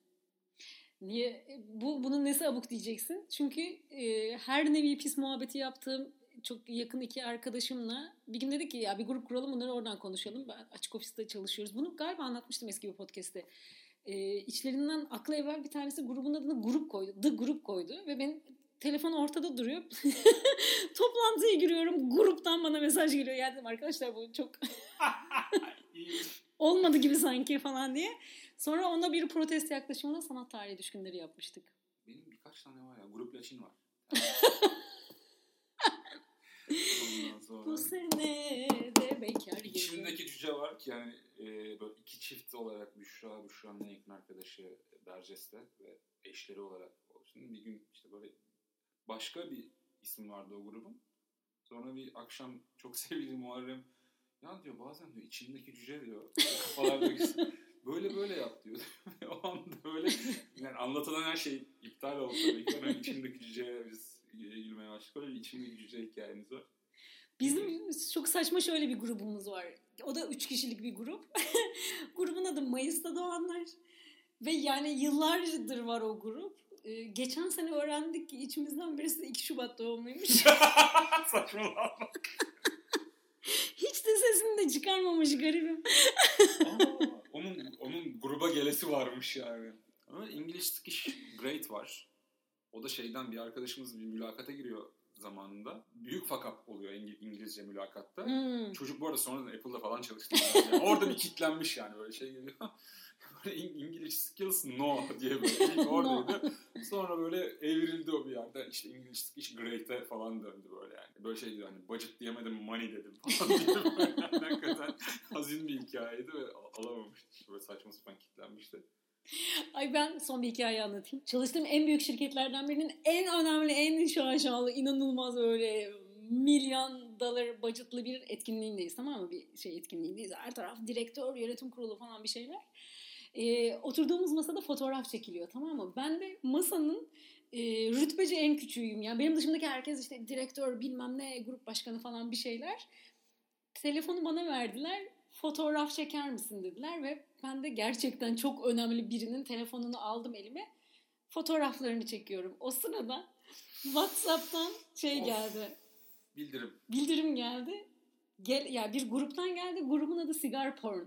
Niye? E, Bu, bunun nesi abuk diyeceksin? Çünkü e, her nevi pis muhabbeti yaptığım çok yakın iki arkadaşımla bir gün dedik ki ya bir grup kuralım bunları oradan konuşalım. Ben açık ofiste çalışıyoruz. Bunu galiba anlatmıştım eski bir podcast'te. E, içlerinden akla evvel bir tanesi grubun adını grup koydu. The Grup koydu ve benim telefon ortada duruyor. Toplantıya giriyorum. Gruptan bana mesaj geliyor. Ya dedim arkadaşlar bu çok olmadı gibi sanki falan diye. Sonra ona bir protest yaklaşımla sanat tarihi düşkünleri yapmıştık. Benim birkaç tane var ya. Grup Laçin var. Sonra... Bu sene de bekar gibi. İçimdeki cüce var ki yani e, böyle iki çift olarak Büşra, Büşra'nın en yakın arkadaşı Berces'te ve eşleri olarak. Şimdi bir gün işte böyle başka bir isim vardı o grubun. Sonra bir akşam çok sevgili Muharrem ya diyor bazen diyor içimdeki cüce diyor kafalardaki böyle böyle yap diyor. o anda böyle yani anlatılan her şey iptal oldu tabii ki. Yani içimdeki cüceye biz gülmeye başladık. Böyle bir içimdeki cüce hikayemiz var. Bizim çok saçma şöyle bir grubumuz var. O da üç kişilik bir grup. Grubun adı Mayıs'ta doğanlar. Ve yani yıllardır var o grup. Ee, geçen sene öğrendik ki içimizden birisi de 2 Şubat doğumluymuş. Saçmalama. Hiç de sesini de çıkarmamış garibim. Aa, onun onun gruba gelesi varmış yani. Ama English Skish Great var. O da şeyden bir arkadaşımız bir mülakata giriyor zamanında. Büyük fakap oluyor İngil- İngilizce mülakatta. Hmm. Çocuk bu arada sonradan Apple'da falan çalıştı. Yani orada bir kitlenmiş yani böyle şey geliyor. Böyle İng- English skills no diye böyle ilk oradaydı. Sonra böyle evrildi o bir yerde. İşte English skills great'e falan döndü böyle yani. Böyle şey diyor hani budget diyemedim money dedim falan diye böyle. Yani hakikaten hazin bir hikayeydi ve al- alamamıştı. Böyle saçma sapan kitlenmişti. Ay ben son bir hikaye anlatayım. Çalıştığım en büyük şirketlerden birinin en önemli, en şaşalı, inanılmaz böyle milyon dolar budgetlı bir etkinliğindeyiz tamam mı? Bir şey etkinliğindeyiz. Her taraf direktör, yönetim kurulu falan bir şeyler. Ee, oturduğumuz masada fotoğraf çekiliyor tamam mı? Ben de masanın e, rütbeci en küçüğüyüm. Yani benim dışımdaki herkes işte direktör bilmem ne grup başkanı falan bir şeyler. Telefonu bana verdiler. Fotoğraf çeker misin dediler ve ben de gerçekten çok önemli birinin telefonunu aldım elime. Fotoğraflarını çekiyorum. O sırada WhatsApp'tan şey Of. geldi. Bildirim. Bildirim geldi. Gel ya bir gruptan geldi. Grubun adı Sigar Porn.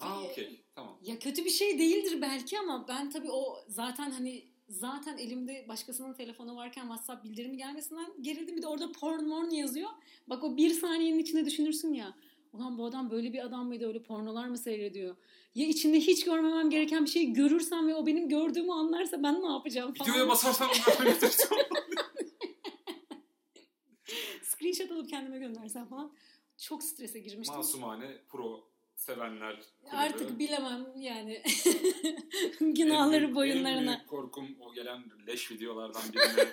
Aa okey tamam. Ya kötü bir şey değildir belki ama ben tabii o zaten hani zaten elimde başkasının telefonu varken WhatsApp bildirimi gelmesinden gerildim. Bir de orada porn morn yazıyor. Bak o bir saniyenin içinde düşünürsün ya. Ulan bu adam böyle bir adam mıydı öyle pornolar mı seyrediyor? Ya içinde hiç görmemem gereken bir şeyi görürsem ve o benim gördüğümü anlarsa ben ne yapacağım falan. Videoya basarsan böyle Screenshot alıp kendime göndersem falan. Çok strese girmiştim. Masumane pro sevenler kulübü. Artık bilemem yani. En Günahları En boyunlarına. büyük korkum o gelen leş videolardan birine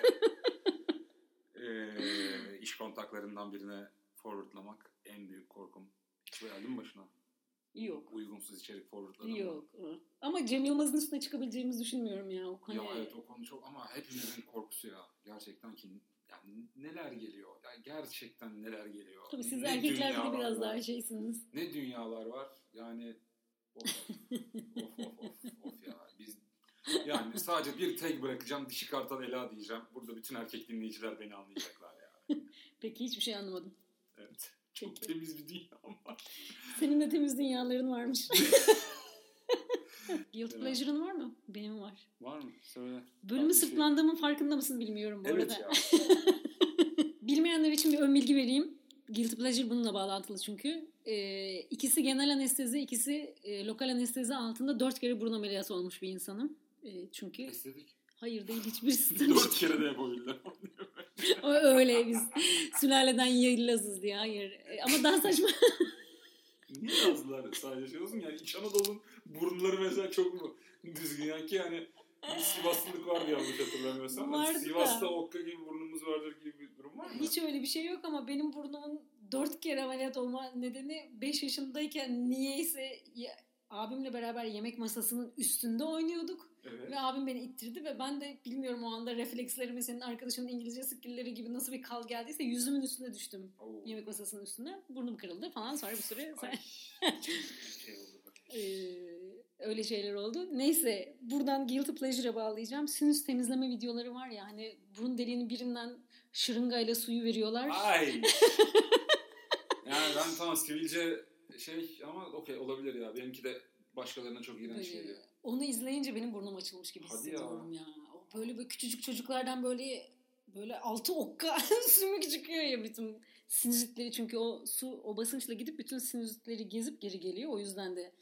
eee, iş kontaklarından birine forwardlamak en büyük korkum. Hiç geldi mi başına? Yok. Uygunsuz içerik forwardladın mı? Yok. Ama Cem Yılmaz'ın üstüne çıkabileceğimizi düşünmüyorum ya. O hani Ya evet o konu çok ama hepimizin korkusu ya. Gerçekten ki yani neler geliyor. Ya gerçekten neler geliyor. Tabii siz Ne erkekler de biraz var. daha şeysiniz. Ne dünyalar var. Yani of of of of, of ya. Biz yani sadece bir tek bırakacağım. Dişi kartal Ela diyeceğim. Burada bütün erkek dinleyiciler beni anlayacaklar ya. Peki hiçbir şey anlamadım. Çok temiz bir dünya var. Senin de temiz dünyaların varmış. Guilty Evet. pleasure'ın var mı? Benim var. Var mı? Söyle. Bölümü şey. sırtlandığımın farkında mısın bilmiyorum bu Evet arada. ya. Bilmeyenler için bir ön bilgi vereyim. Guilty pleasure bununla bağlantılı çünkü. Ee, ikisi genel anestezi, ikisi e, lokal anestezi altında dört kere burun ameliyatı olmuş bir insanım. E, çünkü İstedik. hayır değil hiçbirisi. Dört kere de yapabildim. O Öyle biz sülaleden yayılazız diye. Hayır. E, Ama daha saçma. Niye yazdılar sadece şey olsun yani İç Anadolu'nun burunları mesela çok mu düzgün yani ki yani bir Sivaslılık vardı yanlış hatırlamıyorsam. Hani Vardı da. Sivas'ta okka gibi burnumuz vardır gibi bir durum var mı? Hiç öyle bir şey yok ama benim burnumun dört kere ameliyat olma nedeni 5 yaşındayken niyeyse abimle beraber yemek masasının üstünde oynuyorduk. Evet. Ve abim beni ittirdi ve ben de bilmiyorum o anda reflekslerime senin arkadaşının İngilizce skillleri gibi nasıl bir kal geldiyse yüzümün üstüne düştüm. Oo. Yemek masasının üstüne. Burnum kırıldı falan sonra bir süre şey oldu. Ee, öyle şeyler oldu. Neyse buradan guilty pleasure'a bağlayacağım. Sinüs temizleme videoları var ya hani burun deliğinin birinden şırıngayla suyu veriyorlar. Ay. yani ben tamam sivilce şey ama okey olabilir ya. Benimki de başkalarına çok iğrenç geliyor. onu izleyince benim burnum açılmış gibi Hadi hissediyorum ya. O Böyle böyle küçücük çocuklardan böyle böyle altı okka sümük çıkıyor ya bütün sinüzitleri çünkü o su o basınçla gidip bütün sinüzitleri gezip geri geliyor. O yüzden de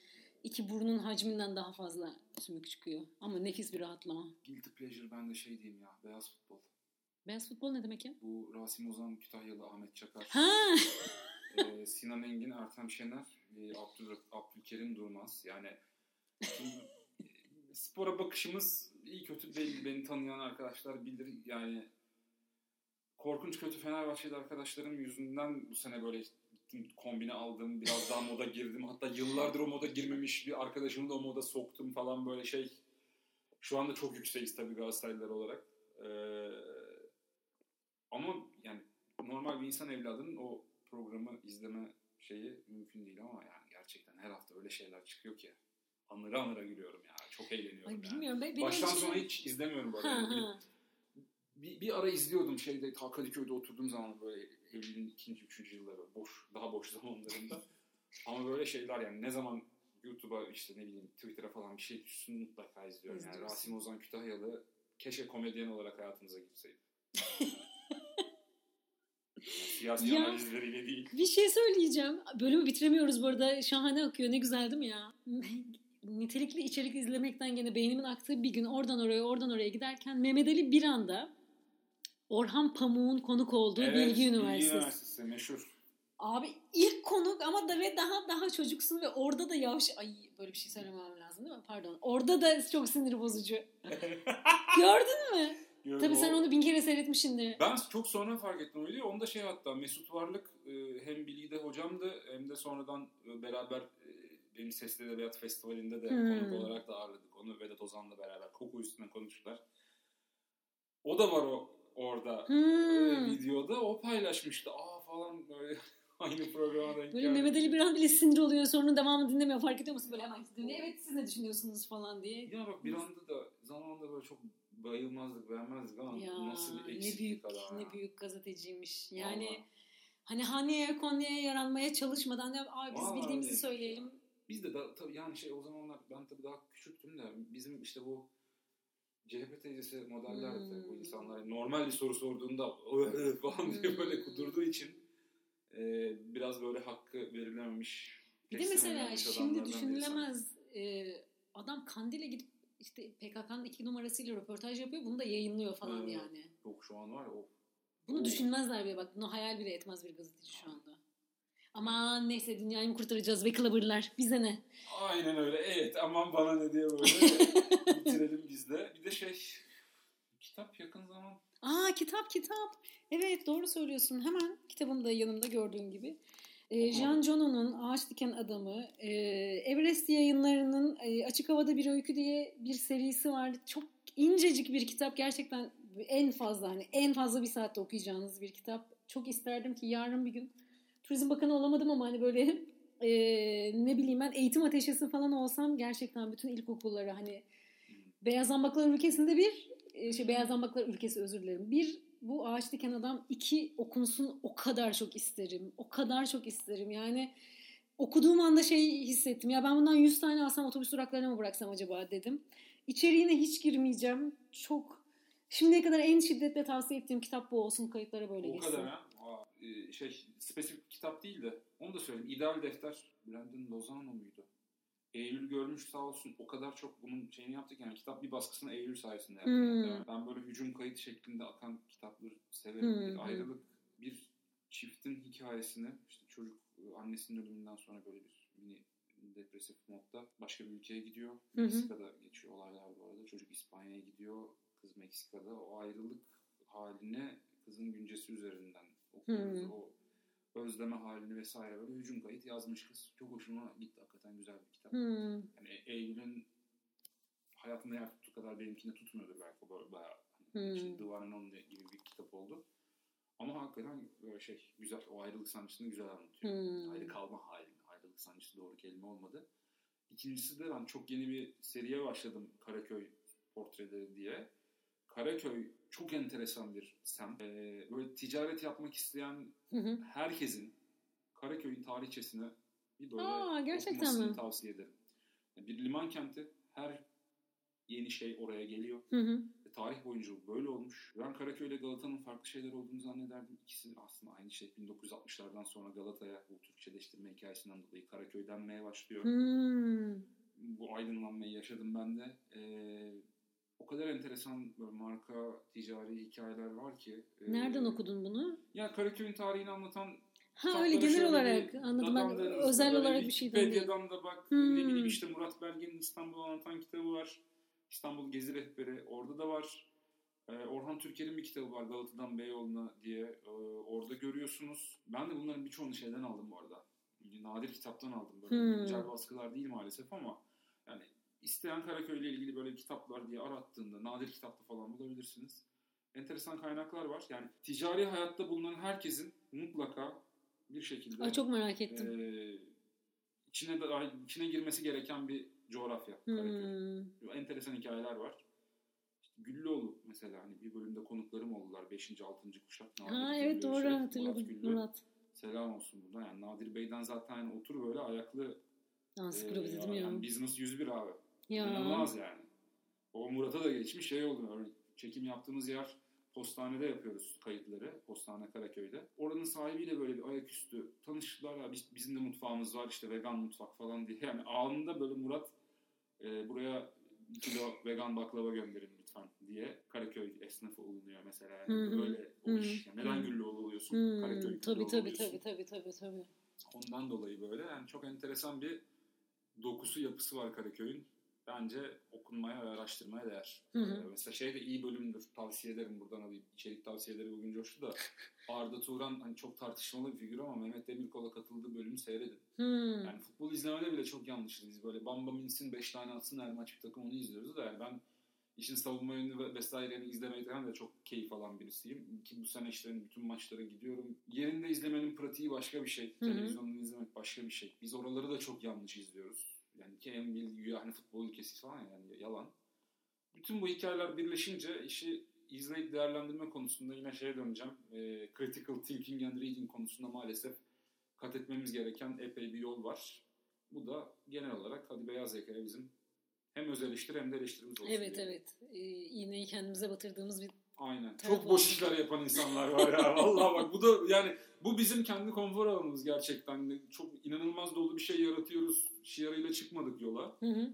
iki burnun hacminden daha fazla sümük çıkıyor. Ama nefis bir rahatlama. Guilty pleasure ben de şey diyeyim ya. Beyaz futbol. Beyaz futbol ne demek ya? Bu Rasim Ozan, Kütahyalı, Ahmet Çakar. Ha! Ee, Sinan Engin, Ertem Şener, e, Abdül, Abdülkerim Durmaz. Yani e, spora bakışımız iyi kötü değil. Beni tanıyan arkadaşlar bilir. Yani korkunç kötü Fenerbahçeli arkadaşlarım yüzünden bu sene böyle gittim kombine aldım. Biraz daha moda girdim. Hatta yıllardır o moda girmemiş bir arkadaşımı da o moda soktum falan böyle şey. Şu anda çok yükseğiz tabii Galatasaraylılar olarak. Ee, ama yani normal bir insan evladının o programı izleme şeyi mümkün değil ama yani gerçekten her hafta öyle şeyler çıkıyor ki anıra anıra gülüyorum ya. Çok eğleniyorum Ay yani. bilmiyorum. Ben, benim Baştan için- sona hiç izlemiyorum bu arada. Ha, Yani ha. bir, bir ara izliyordum şeyde Kadıköy'de oturduğum zaman böyle evliliğin ikinci, üçüncü yılları boş, daha boş zamanlarında. Ama böyle şeyler yani ne zaman YouTube'a işte ne bileyim Twitter'a falan bir şey düşsün mutlaka izliyorum. Yani. Rasim Ozan Kütahyalı keşke komedyen olarak hayatınıza girseydi. Siyasi Ya. analizleriyle değil. Bir şey söyleyeceğim. Bölümü bitiremiyoruz bu arada. Şahane akıyor. Ne güzel değil mi ya? nitelikli içerik izlemekten gene beynimin aktığı bir gün oradan oraya oradan oraya giderken Mehmet Ali bir anda Orhan Pamuk'un konuk olduğu Evet, Bilgi Üniversitesi. Üniversitesi meşhur. Abi ilk konuk ama da ve daha daha çocuksun ve orada da yavaş ay böyle bir şey söylemem lazım değil mi? Pardon. Orada da çok sinir bozucu. Gördün mü? Gördüm, Tabii sen o- onu bin kere seyretmişsindir. Ben çok sonra fark ettim o videoyu. Onda şey hatta Mesut Varlık e, hem Bilgi'de hocamdı hem de sonradan e, beraber e, benim Sesli Edebiyat Festivali'nde de Hmm. konuk olarak da ağırladık. Onu Vedat Ozan'la beraber koku üstüne konuştular. O da var o orada Hmm. videoda. O paylaşmıştı. Aa falan böyle aynı programa denk Böyle. Mehmet Ali bir an bile sinir oluyor sonra devamını dinlemiyor. Fark ediyor musun? Böyle hemen dinliyor. Evet siz ne düşünüyorsunuz falan diye. Ya bak bir anda da zamanında böyle çok bayılmazdık, beğenmezdik ama Ya nasıl bir ne büyük adam ya. ne büyük gazeteciymiş. Yani Vallahi. hani Haniye Konya'ya yaranmaya çalışmadan ya abi biz Vallahi bildiğimizi öyle. söyleyelim. Biz de da, tabii yani şey o zamanlar ben tabii daha küçüktüm de bizim işte bu CHP teyzesi modellerdi Hmm. bu insanlar. Normal bir soru sorduğunda falan diye Hmm. böyle kudurduğu için e, biraz böyle hakkı verilememiş. Bir de mesela şimdi düşünülemez e, adam Kandil'e gidip işte PKK'nın iki numarasıyla röportaj yapıyor. Bunu da yayınlıyor falan Evet. yani. Yok şu an var ya o. Bunu Oo. düşünmezler bile bak. Bunu hayal bile etmez bir gazeteci şu anda. Aman neyse dünyayı mı kurtaracağız be kılavırlar. Bize ne? Aynen öyle. Evet aman bana ne diye böyle bitirelim biz de. Bir de şey kitap yakın zaman Aa kitap kitap. Evet doğru söylüyorsun. Hemen kitabım da yanımda gördüğün gibi. Okumadım. Jean Jonon'un Ağaç Diken Adamı, e, Everest yayınlarının e, Açık Havada Bir Öykü diye bir serisi var. Çok incecik bir kitap. Gerçekten en fazla hani en fazla bir saatte okuyacağınız bir kitap. Çok isterdim ki yarın bir gün Turizm Bakanı olamadım ama hani böyle e, ne bileyim ben eğitim ateşesi falan olsam gerçekten bütün ilkokullara hani Beyaz Zambaklar ülkesinde bir e, şey Beyaz Zambaklar ülkesi özür dilerim. Bir bu ağaç diken adam iki okunsun o kadar çok isterim. O kadar çok isterim. Yani okuduğum anda şey hissettim. Ya ben bundan 100 tane alsam otobüs duraklarına mı bıraksam acaba dedim. İçeriğine hiç girmeyeceğim. Çok şimdiye kadar en şiddetle tavsiye ettiğim kitap bu olsun. Kayıtlara böyle o geçsin. kadar ha. Aa, e, şey spesifik kitap değil de onu da söyleyeyim. İdeal Defter Brandon Lozano muydu? Eylül görmüş sağ olsun o kadar çok bunun şeyini yaptık yani kitap bir baskısını Eylül sayesinde yaptık. Hmm. Yani ben böyle hücum kayıt şeklinde akan kitapları severim. Hmm, Bir hmm. ayrılık bir çiftin hikayesini işte çocuk e, annesinin ölümünden sonra böyle bir mini depresif modda başka bir ülkeye gidiyor. Meksika'da geçiyor olaylar bu arada. Çocuk İspanya'ya gidiyor. Kız Meksika'da. O ayrılık haline kızın güncesi üzerinden okuyoruz. Hmm. O özleme halini vesaire böyle hücum kayıt yazmış kız. Çok hoşuma gitti. Hakikaten güzel bir kitap. Hmm. Yani Eylül'ün hayatında yer tuttuğu kadar benimkini tutmuyordur belki. O böyle bayağı hani Hmm. The Only gibi bir kitap oldu. Ama hakikaten böyle şey güzel. O ayrılık sancısını güzel anlatıyor. Hmm. Ayrı kalma halini. Ayrılık sancısı doğru kelime olmadı. İkincisi de ben çok yeni bir seriye başladım Karaköy portreleri diye. Karaköy çok enteresan bir semt. Ee, böyle ticaret yapmak isteyen Hı hı. herkesin Karaköy'ün tarihçesine bir böyle Aa, okumasını mi? tavsiye ederim. Yani bir liman kenti her yeni şey oraya geliyor. Hı hı. Tarih boyunca böyle olmuş. Ben Karaköy ile Galata'nın farklı şeyler olduğunu zannederdim. İkisi aslında aynı şey. 1960'lardan sonra Galata'ya bu Türkçeleştirme hikayesinden dolayı Karaköy denmeye başlıyor. Hmm. Bu aydınlanmayı yaşadım ben de. Ee, o kadar enteresan böyle marka, ticari hikayeler var ki. Ee, Nereden okudun bunu? Ya Karaköy'ün tarihini anlatan Ha öyle genel olarak anladım ben özel olarak bir şeyden değil. Wikipedia'dan da bak Hmm. ne bileyim işte Murat Belge'nin İstanbul'u anlatan kitabı var. İstanbul Gezi Rehberi orada da var. Ee, Orhan Türker'in bir kitabı var Galata'dan Beyoğlu'na diye Ee, orada görüyorsunuz. Ben de bunların birçoğunu şeyden aldım bu arada. Nadir kitaptan aldım. Böyle Hmm. güncel baskılar değil maalesef ama isteyen Karaköy ile ilgili böyle kitaplar diye arattığında nadir kitapta falan bulabilirsiniz. Enteresan kaynaklar var. Yani ticari hayatta bulunan herkesin mutlaka bir şekilde Ay çok merak ettim. e, içine de, içine girmesi gereken bir coğrafya. Karaköy. Hmm. Enteresan hikayeler var. Güllüoğlu mesela hani bir bölümde konuklarım oldular. 5. 6. kuşak. Nadir Ha evet doğru Şef, hatırladım. Murat Güllü. Murat. Selam olsun buradan. Yani Nadir Bey'den zaten otur böyle ayaklı. Ansiklopedi e, dedim ya. yani Business 101 abi. Ya. İnanılmaz yani. O Murat'a da geçmiş şey oldu. Örneğin çekim yaptığımız yer postanede yapıyoruz kayıtları. Postane Karaköy'de. Oranın sahibiyle böyle bir ayaküstü tanıştılar. Ya biz, bizim de mutfağımız var işte vegan mutfak falan diye. Yani anında böyle Murat e, buraya bir kilo vegan baklava gönderin lütfen diye Karaköy esnafı olunuyor mesela. Yani. Böyle o iş. Yani neden. Güllüoğlu oluyorsun? Hmm, Karaköy tabii tabii oluyorsun. tabii tabii tabii tabii. Ondan dolayı böyle yani çok enteresan bir dokusu yapısı var Karaköy'ün. Bence okunmaya ve araştırmaya değer. Hı hı. Ee, mesela şey de iyi bölümdür. Tavsiye ederim buradan alayım. İçerik tavsiyeleri bugün coştu da. Arda Turan hani çok tartışmalı bir figür ama Mehmet Demirkol'a katıldığı bölümü seyredin. Hmm. Yani futbol izlemede bile çok yanlışız. Biz böyle bam bam insin 5 tane atsın her maç bir takım onu izliyoruz da yani ben işin savunma yönünü ve vesaireni izlemekten de çok keyif alan birisiyim. Ki bu sene işte bütün maçlara gidiyorum. Yerinde izlemenin pratiği başka bir şey. Hı hı. Televizyondan izlemek başka bir şey. Biz oraları da çok yanlış izliyoruz. Yani ki en bilgi hani futbol ülkesi falan ya, yani yalan. Bütün bu hikayeler birleşince işi izleyip değerlendirme konusunda yine şeye döneceğim. Ee, critical thinking and reading konusunda maalesef kat etmemiz gereken epey bir yol var. Bu da genel olarak hadi beyaz yakaya bizim hem öz eleştiri hem de eleştirimiz olsun. Evet diye. evet. Ee, iğneyi kendimize batırdığımız bir Aynen. Tarafı Çok boş işler yapan insanlar var ya. Vallahi bak bu da yani bu bizim kendi konfor alanımız gerçekten. Çok inanılmaz dolu bir şey yaratıyoruz. Şiarıyla çıkmadık yola. Hı hı.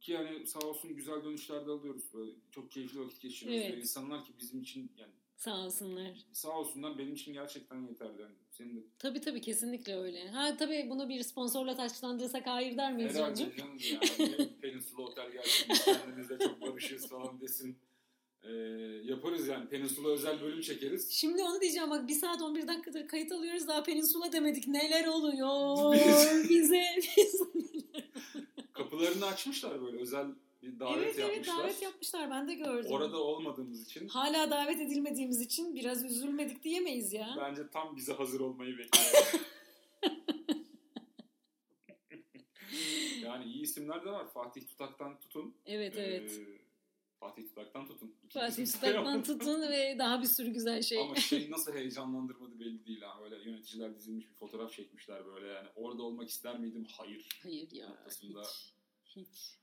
Ki yani sağ olsun güzel dönüşler de alıyoruz. Böyle çok keyifli vakit geçiriyoruz. Evet. Böyle insanlar ki bizim için yani Sağ olsunlar. sağ olsunlar benim için gerçekten yeterli. Yani senin de Tabii tabii kesinlikle öyle. Ha tabii bunu bir sponsorla taçlandırırsak hayır der miyiz herhalde canım yani. Peninsula Otel gelsin. biz Kendimizle çok barışırız falan desin. Ee, yaparız yani. Peninsula özel bölüm çekeriz. Şimdi onu diyeceğim bak bir saat 11 dakikadır kayıt alıyoruz daha peninsula demedik. Neler oluyor Biz- bize? Kapılarını açmışlar böyle özel bir davet evet evet yapmışlar. davet yapmışlar ben de gördüm. Orada olmadığımız için Hala davet edilmediğimiz için biraz üzülmedik diyemeyiz ya. bence tam bize hazır olmayı bekliyor. yani iyi isimler de var. Fatih Tutak'tan tutun. Evet evet. Ee, Fatih Tutak'tan tutun. Fatih Tutak'tan tutun ve daha bir sürü güzel şey. Ama şey nasıl heyecanlandırmadı belli değil ha. Öyle yöneticiler dizilmiş bir fotoğraf çekmişler böyle yani. Orada olmak ister miydim? Hayır. Hayır ya Noktasında. hiç. Hiç.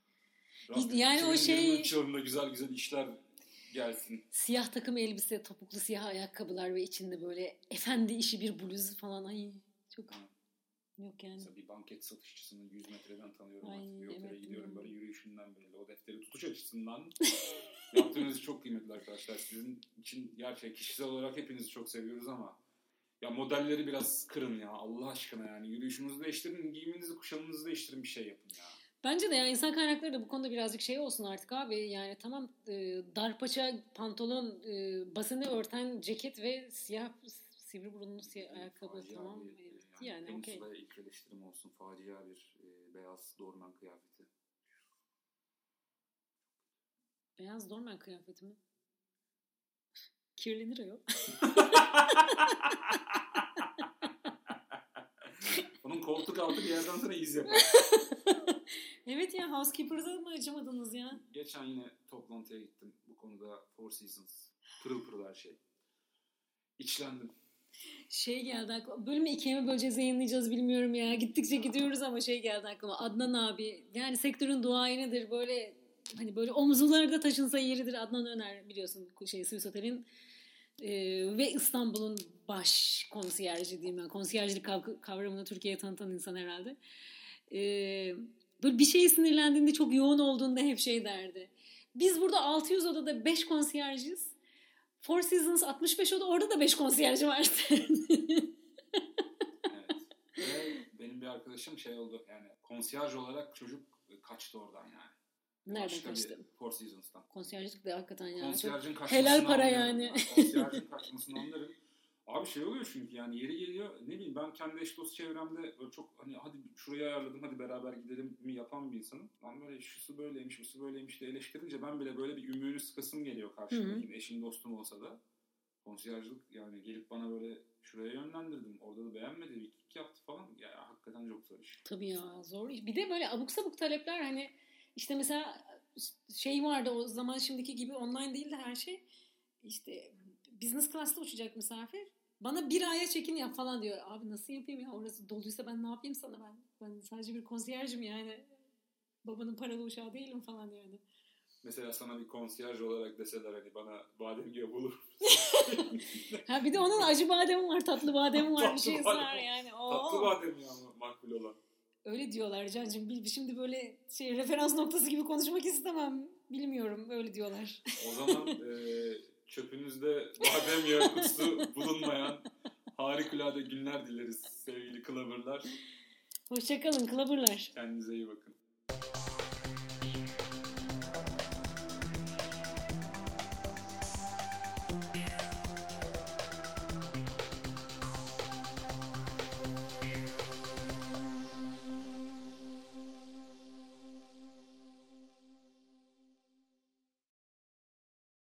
Rabbim yani o şey- 2023 yılında güzel güzel işler gelsin. Siyah takım elbise, topuklu siyah ayakkabılar ve içinde böyle efendi işi bir bluz falan. Ay çok Ha. Yok yani. Mesela bir banket satışçısını 100 metreden tanıyorum Ay, artık. Bir otele evet, gidiyorum böyle yürüyüşünden belli. O defteri tutuş açısından yaptığınız çok kıymetli arkadaşlar. Sizin için gerçek kişisel olarak hepinizi çok seviyoruz ama ya modelleri biraz kırın ya Allah aşkına yani. Yürüyüşünüzü değiştirin, giyiminizi, kuşamınızı değiştirin bir şey yapın ya. Bence de yani insan kaynakları da bu konuda birazcık şey olsun artık abi. Yani tamam e, dar paça pantolon, e, basını örten ceket ve siyah sivri burunlu siyah ayakkabı Facia tamam. Evet, yani. Peninsula'ya ilk eleştirim olsun. Facia bir e, beyaz dorman kıyafeti. Beyaz dormen kıyafeti mi? Kirlenir o. Onun koltuk altı bir yerden sonra iz yapar. evet ya Housekeeper'da mı acımadınız ya? Geçen yine toplantıya gittim. Bu konuda Four Seasons. Pırıl pırıl her şey. İçlendim. Şey geldi aklıma. Bölümü ikiye mi böleceğiz yayınlayacağız bilmiyorum ya. Gittikçe gidiyoruz ama şey geldi aklıma. Adnan abi. Yani sektörün duayenidir. Böyle hani böyle omuzlarda taşınsa yeridir. Adnan Öner biliyorsun şey Swiss Otel'in e, ve İstanbul'un baş konsiyerji diyeyim ben. Konsiyerjilik kav- kavramını Türkiye'ye tanıtan insan herhalde. E, böyle bir şeye sinirlendiğinde çok yoğun olduğunda hep şey derdi. Biz burada 600 odada 5 konsiyerjiz. Four Seasons 65 oda orada da 5 konsiyerji var. Evet. Ve benim bir arkadaşım şey oldu yani konsiyerj olarak çocuk kaçtı oradan yani. Nereden Başka kaçtı? Four Seasons'tan. Konsiyercilik de hakikaten yani. Çok... Konsiyerjin kaçmasını helal para anlarım yani. ya. Konsiyerjin kaçmasını anlarım. Abi şey oluyor çünkü yani yeri geliyor ne bileyim ben kendi eş dost çevremde böyle çok hani hadi şurayı ayarladım hadi beraber gidelim mi yapan bir insanım. Ben böyle şusu böyleymiş şusu böyleymiş de eleştirince ben bile böyle bir ümüğünü sıkasım geliyor karşımdaki eşim dostum olsa da. Konsiyercilik yani gelip bana böyle şuraya yönlendirdim. Orada da beğenmedi. Bir kick yaptı falan. Ya hakikaten çok zor iş. Tabii ya zor. Bir de böyle abuk sabuk talepler hani işte mesela şey vardı o zaman şimdiki gibi online değil de her şey. İşte business class'ta uçacak misafir. Bana bir aya çekin yap falan diyor. Abi nasıl yapayım ya orası doluysa ben ne yapayım sana ben. Ben sadece bir konsiyerjim yani. Babanın paralı uşağı değilim falan yani. Mesela sana bir konsiyerj olarak deseler hani bana badem yağı bulur. Ha bir de onun acı bademi var, tatlı bademi var, bir şey var yani. Oo. Tatlı badem mı makbul olan? Öyle diyorlar Cancığım. Bil- Şimdi böyle şey referans noktası gibi konuşmak istemem. Bilmiyorum öyle diyorlar. O zaman e, çöpünüzde badem yağı kutusu bulunmayan harikulade günler dileriz sevgili Clover'lar. Hoşçakalın kılavırlar. Kendinize iyi bakın.